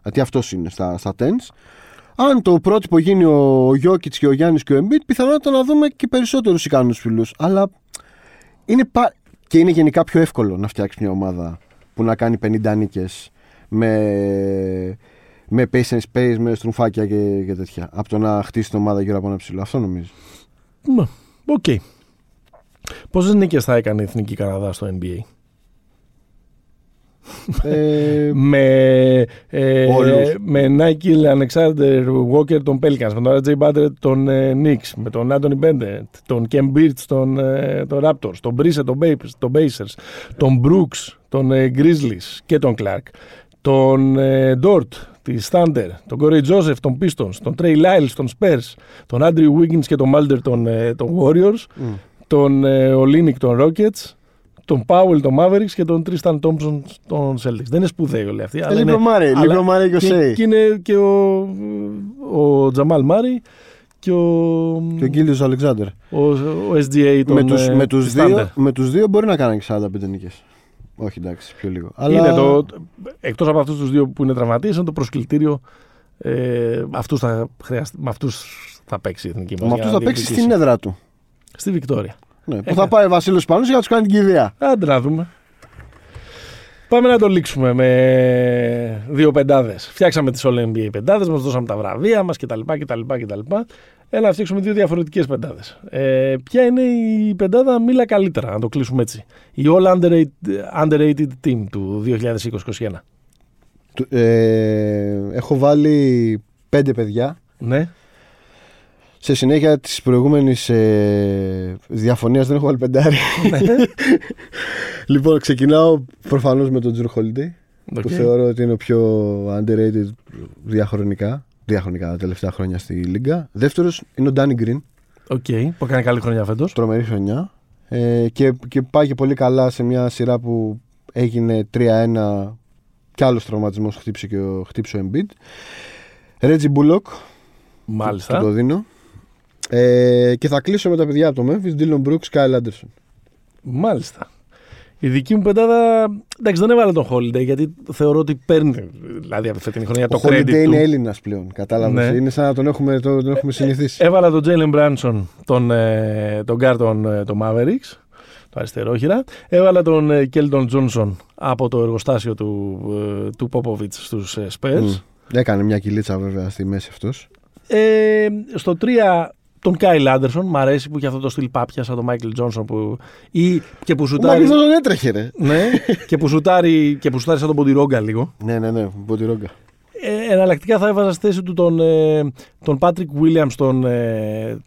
Γιατί αυτός είναι στα, στα tens. Αν το πρότυπο γίνει ο Γιώκητς και ο Γιάννης και ο Embiid, πιθανότατα να δούμε και περισσότερους ικανούς ψηλού. Αλλά είναι πα... και είναι γενικά πιο εύκολο να φτιάξεις μια ομάδα που να κάνει 50 νίκες με, με pace and space, με στρουμφάκια και, και τέτοια. Από το να χτίσει την ομάδα γύρω από ένα ψηλό. Αυτό νομίζω. Ναι, Οκ. Πόσες νίκες θα έκανε η Εθνική Καναδά στο NBA. Ε, με, ε, Όλους. με Nickeil Alexander Walker των Pelicans, με τον RJ Barrett των ε, Knicks, με τον Anthony Bennett, τον Ken Birch των, ε, των Raptors, τον Brissett των, Pacers, των Pacers, τον Brooks των ε, Grizzlies και τον Clark, τον ε, Dort της Thunder, τον Corey Joseph των Pistons, τον Trey Lyles των Spurs, τον Andrew Wiggins και τον Mulder των, ε, των Warriors, τον ε, Olinick των Rockets, τον Powell των Mavericks και τον Tristan Thompson των Celtics. Δεν είναι σπουδαίοι όλοι αυτοί. αλλά λίγο είναι- Murray, αλλά- λίγο Murray και ο Shea. Και είναι και ο, ο Τζαμάλ Μάρι και ο, και ο Γκίλιος Αλεξάνδρ. ο, ο SGA των Με τους, ε, με, τους της δύο, Thunder. με τους δύο μπορεί να κάνει και 45 νίκες. Όχι εντάξει, πιο λίγο. Αλλά... Είναι το, εκτός από αυτούς τους δύο που είναι τραυματίες, είναι το προσκλητήριο ε, αυτούς θα χρειαστεί, με αυτούς θα παίξει η εθνική μας. Με για αυτούς να θα παίξει διεκδικήσει. στην έδρα του. Στη Βικτόρια. Ναι, που Έκανε. θα πάει ο Βασίλειος Πανούς για να τους κάνει την κηδεία. Άντε να δούμε. Πάμε να το λήξουμε με δύο πεντάδες. Φτιάξαμε τις All NBA πεντάδες, μας δώσαμε τα βραβεία μας κτλ. κτλ, κτλ. Έλα να φτιάξουμε δύο διαφορετικές πεντάδες. Ε, ποια είναι η πεντάδα ή μάλλον καλύτερα, να το κλείσουμε έτσι. Η All Underrated, underrated Team του 2020-2021. Του- Ε, έχω βάλει πέντε παιδιά. Ναι. Σε συνέχεια της προηγούμενης ε, διαφωνίας δεν έχω βάλει πεντάρι. Ναι. λοιπόν, ξεκινάω προφανώς με τον Jrue Holiday. OK. Που θεωρώ ότι είναι ο πιο underrated διαχρονικά. Διαχρονικά τα τελευταία χρόνια στη Λίγκα. Δεύτερος είναι ο Ντάνι Γκριν. Οκ, που έκανε καλή χρονιά φέτος. Τρομερή χρονιά. Ε, και, και πάει και πολύ καλά σε μια σειρά που έγινε 3-1 και άλλος τραυματισμός χτύπησε και ο, χτύπησε ο Embiid. Reggie Bullock, του το Μάλιστα. δίνω. Ε, και θα κλείσω με τα παιδιά από το Memphis, Dylan Brooks, Kyle Anderson. Μάλιστα. Η δική μου πεντάδα. Εντάξει, δεν έβαλα τον Holiday γιατί θεωρώ ότι παίρνει. Δηλαδή από τη φετινή χρονιά Ο το credit Holiday του. είναι Έλληνας πλέον. Κατάλαβες. Ναι. Είναι σαν να τον έχουμε, τον, τον έχουμε συνηθίσει. Έβαλα τον Jalen Branson, τον, ε, τον guard των, ε, των Mavericks, το αριστερόχειρα. Έβαλα τον ε, Kelton Johnson από το εργοστάσιο του, ε, του Popovich στους ε, Spurs. Μμ. Έκανε μια κυλίτσα βέβαια στη μέση αυτός. Ε, στο 3 τον Kyle Anderson, μ' αρέσει που έχει αυτό το στυλ πάπια σαν τον Michael Johnson που, ή, και που Ο σουτάρει, Μάκης τον έτρεχε, ρε. ναι, και που σουτάρει, και που σουτάρει σαν τον Μποντιρόγκα λίγο. Ναι, ναι, ναι, Μποντιρόγκα. Ε, εναλλακτικά θα έβαζα στη θέση του τον, ε, τον Patrick Williams, τον, ε,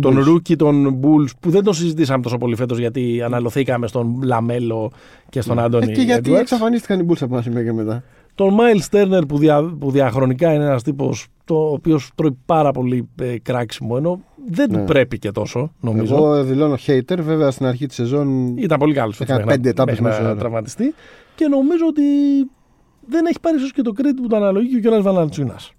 τον Bulls. rookie των Bulls, που δεν τον συζητήσαμε τόσο πολύ φέτος γιατί αναλωθήκαμε στον Λαμέλο και στον Άντωνη Ε, και γιατί Edwards. εξαφανίστηκαν οι Bulls από ένα σημείο και μετά. Τον Myles Turner που, δια, που διαχρονικά είναι ένας τύπος το, ο οποίος τρώει πάρα πολύ ε, κράξιμο, ενώ δεν Ναι. του πρέπει και τόσο, νομίζω. Εγώ δηλώνω hater, βέβαια στην αρχή της σεζόν. Ήταν πολύ καλός φέτος Έκανε μέχρι πέντε να- ετάπες μέχρι μέσα να ώρα. τραυματιστεί και νομίζω ότι δεν έχει πάρει ίσως και το credit που το αναλογεί και ο Γιώργος Βαλαντσούνας.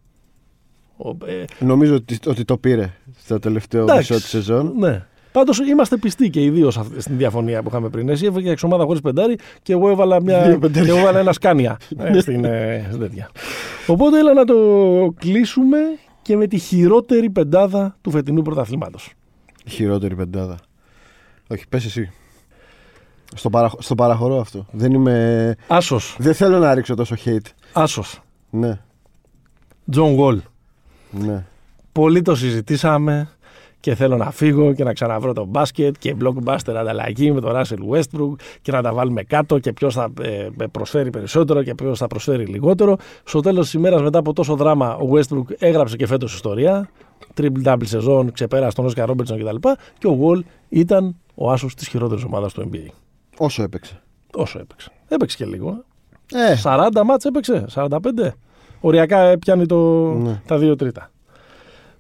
Ο, ε, Νομίζω ότι, ότι το πήρε στο τελευταίο Εντάξει. μισό της σεζόν. Ναι. Πάντως είμαστε πιστοί και οι δύο σε αυτή- στην διαφωνία που είχαμε πριν. Εσύ έφυγε εξ ομάδα χωρίς πεντάρι και εγώ έβαλα, μια, Δύο και πεντάρια. εγώ έβαλα ένα σκάνια ε, στην, ε, στην τέτοια. Οπότε έλα να το κλείσουμε και με τη χειρότερη πεντάδα του φετινού πρωταθλήματος. Η χειρότερη πεντάδα. Όχι, πες εσύ. Στο, παραχ... στο παραχωρώ αυτό. Δεν είμαι. Άσος. Δεν θέλω να ρίξω τόσο hate. Άσος. Ναι, Τζον Γουόλ. ναι. Πολύ το συζητήσαμε και θέλω να φύγω και να ξαναβρω το μπάσκετ και blockbuster ανταλλαγή με τον Russell Westbrook και να τα βάλουμε κάτω και ποιος θα ε, προσφέρει περισσότερο και ποιος θα προσφέρει λιγότερο. Στο τέλος της ημέρας, μετά από τόσο δράμα, ο Westbrook έγραψε και φέτος ιστορία. Triple double σεζόν, ξεπέρασε τον Oscar Robertson κτλ. Και ο Wall ήταν ο άσος της χειρότερης ομάδας του NBA. Όσο έπαιξε. Όσο έπαιξε. Έπαιξε και λίγο. Ε, 40 μάτς έπαιξε, 45. Οριακά πιάνει το, Ναι. τα δύο τρίτα.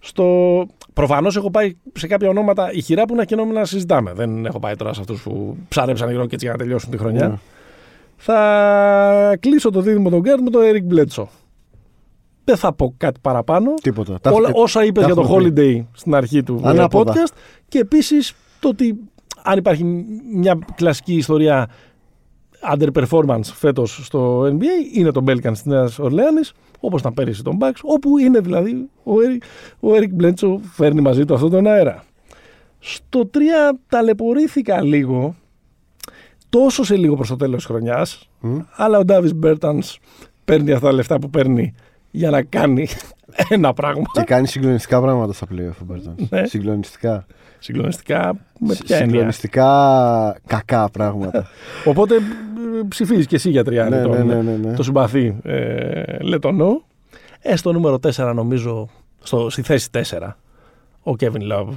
Στο... Προφανώς έχω πάει σε κάποια ονόματα ηχηρά που είναι ακοινόμενα να συζητάμε. Δεν έχω πάει τώρα σε αυτούς που ψάρεψαν οι και έτσι για να τελειώσουν τη χρονιά. Ναι. Θα κλείσω το δίδυμο των Γκάρτ με τον Eric Μπλέτσο. Δεν θα πω κάτι παραπάνω. Τίποτα. Τα Όλα, έχουμε- όσα είπε τα για το έχουμε πει. Holiday στην αρχή του ε, Ανάποδα. podcast. Και επίσης το ότι αν υπάρχει μια κλασική ιστορία underperformance φέτος στο NBA είναι το Pelicans της Νέας Ορλεάνης, όπως ήταν πέρυσι τον Bucks, όπου είναι δηλαδή ο Eric, ο Eric Bledsoe φέρνει μαζί του αυτόν τον αέρα. Στο 3 ταλαιπωρήθηκα λίγο, τόσο σε λίγο προς το τέλος της χρονιάς, αλλά ο Ντάβι Μπέρταν παίρνει αυτά τα λεφτά που παίρνει για να κάνει ένα πράγμα. Και κάνει συγκλονιστικά πράγματα στα playoff ο Μπέρτον. Ναι. Συγκλονιστικά. Συγκλονιστικά με ποια έννοια. Συγκλονιστικά κακά πράγματα. Οπότε ε, ψηφίζεις και εσύ για τριάννη Ναι, τον, ναι, ναι, ναι, ναι. το συμπαθή ε, Λετωνό. Ε, στο νούμερο 4 νομίζω, στο, στη θέση 4, ο Kevin Love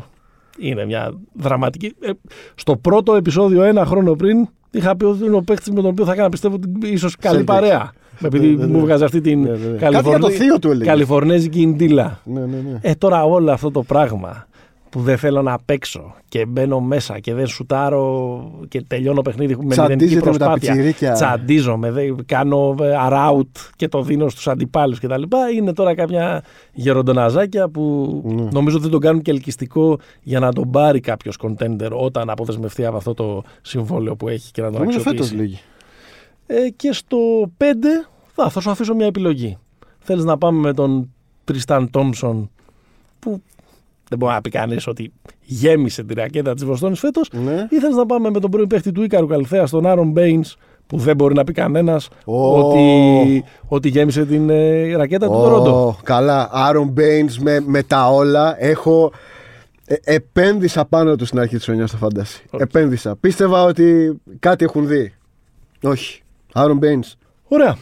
είναι μια δραματική. ε, στο πρώτο επεισόδιο ένα χρόνο πριν είχα πει ότι είναι ο παίκτης με τον οποίο θα έκανα πιστεύω ότι ίσως καλή Celtics. παρέα. Επειδή Ναι, ναι, μου ναι. βγάζει αυτή την Ναι, ναι, ναι. Καλιφορνι- Κάτι για το θείο του έλεγε. Καλιφορνέζικη ιντίλα. ναι, ναι, ναι. Ε, τώρα όλο αυτό το πράγμα που δεν θέλω να παίξω και μπαίνω μέσα και δεν σουτάρω και τελειώνω παιχνίδι με Τσαντίζεται μηδενική με τα προσπάθεια. πιτσιρίκια. Τσαντίζομαι, δεν- κάνω ε, αράουτ και το δίνω στους αντιπάλους κτλ. Είναι τώρα κάποια γεροντοναζάκια που Ναι. νομίζω ότι τον κάνουν και ελκυστικό για να τον πάρει κάποιος contender όταν αποδεσμευτεί από αυτό το συμβόλαιο που έχει και να τον Νομίζω φέτος αξιοποιήσει. λίγη. Ε, και στο 5 θα, θα σου αφήσω μια επιλογή. Θέλεις να πάμε με τον Τριστάν Τόμσον που δεν μπορεί να πει κανείς ότι γέμισε τη ρακέτα της Βοστόνης φέτος Ναι. ή θέλεις να πάμε με τον πρώην παίχτη του Ίκαρου Καλυθέα, τον Άρον Μπέινς που δεν μπορεί να πει κανένας Ω. ότι, ότι γέμισε την ε, ρακέτα του Ω, Τωρόντο. καλά. Άρον Μπέινς με, με τα όλα. Έχω. Ε, επένδυσα πάνω του στην αρχή της χρονιάς στο fantasy. Επένδυσα. Πίστευα ότι κάτι έχουν δει. Όχι. Άρον Μπέινς. Ωραία.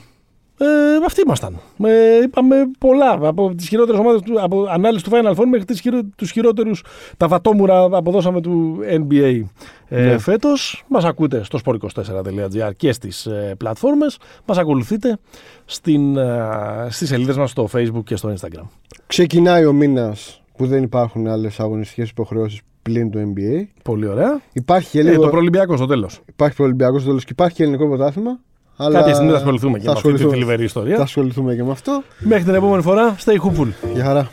Ε, αυτοί ήμασταν. Ε, είπαμε πολλά από τις χειρότερες ομάδες από ανάλυση του Final Four μέχρι τις χειρο, τους χειρότερους. Τα βατόμουρα αποδώσαμε του NBA ε, Ναι. φέτος. Μας ακούτε στο sport24.gr και στις ε, πλατφόρμες. Μας ακολουθείτε στην, ε, στις σελίδες μας στο Facebook και στο Instagram. Ξεκινάει ο μήνας που δεν υπάρχουν άλλες αγωνιστικές υποχρεώσεις πλην του NBA. Πολύ ωραία. Υπάρχει και Ε, λίγο. το προολυμπιακό στο τέλος. Υπάρχει προολυμπιακό τέλος και υπάρχει και ελληνικό πρωτάθλημα. Αλλά Κάποια στιγμή θα ασχοληθούμε και θα με αυτή τη ασχοληθούμε- θλιβερή ιστορία. Θα ασχοληθούμε και με αυτό. Μέχρι την επόμενη φορά, stay hopeful. Γεια χαρά.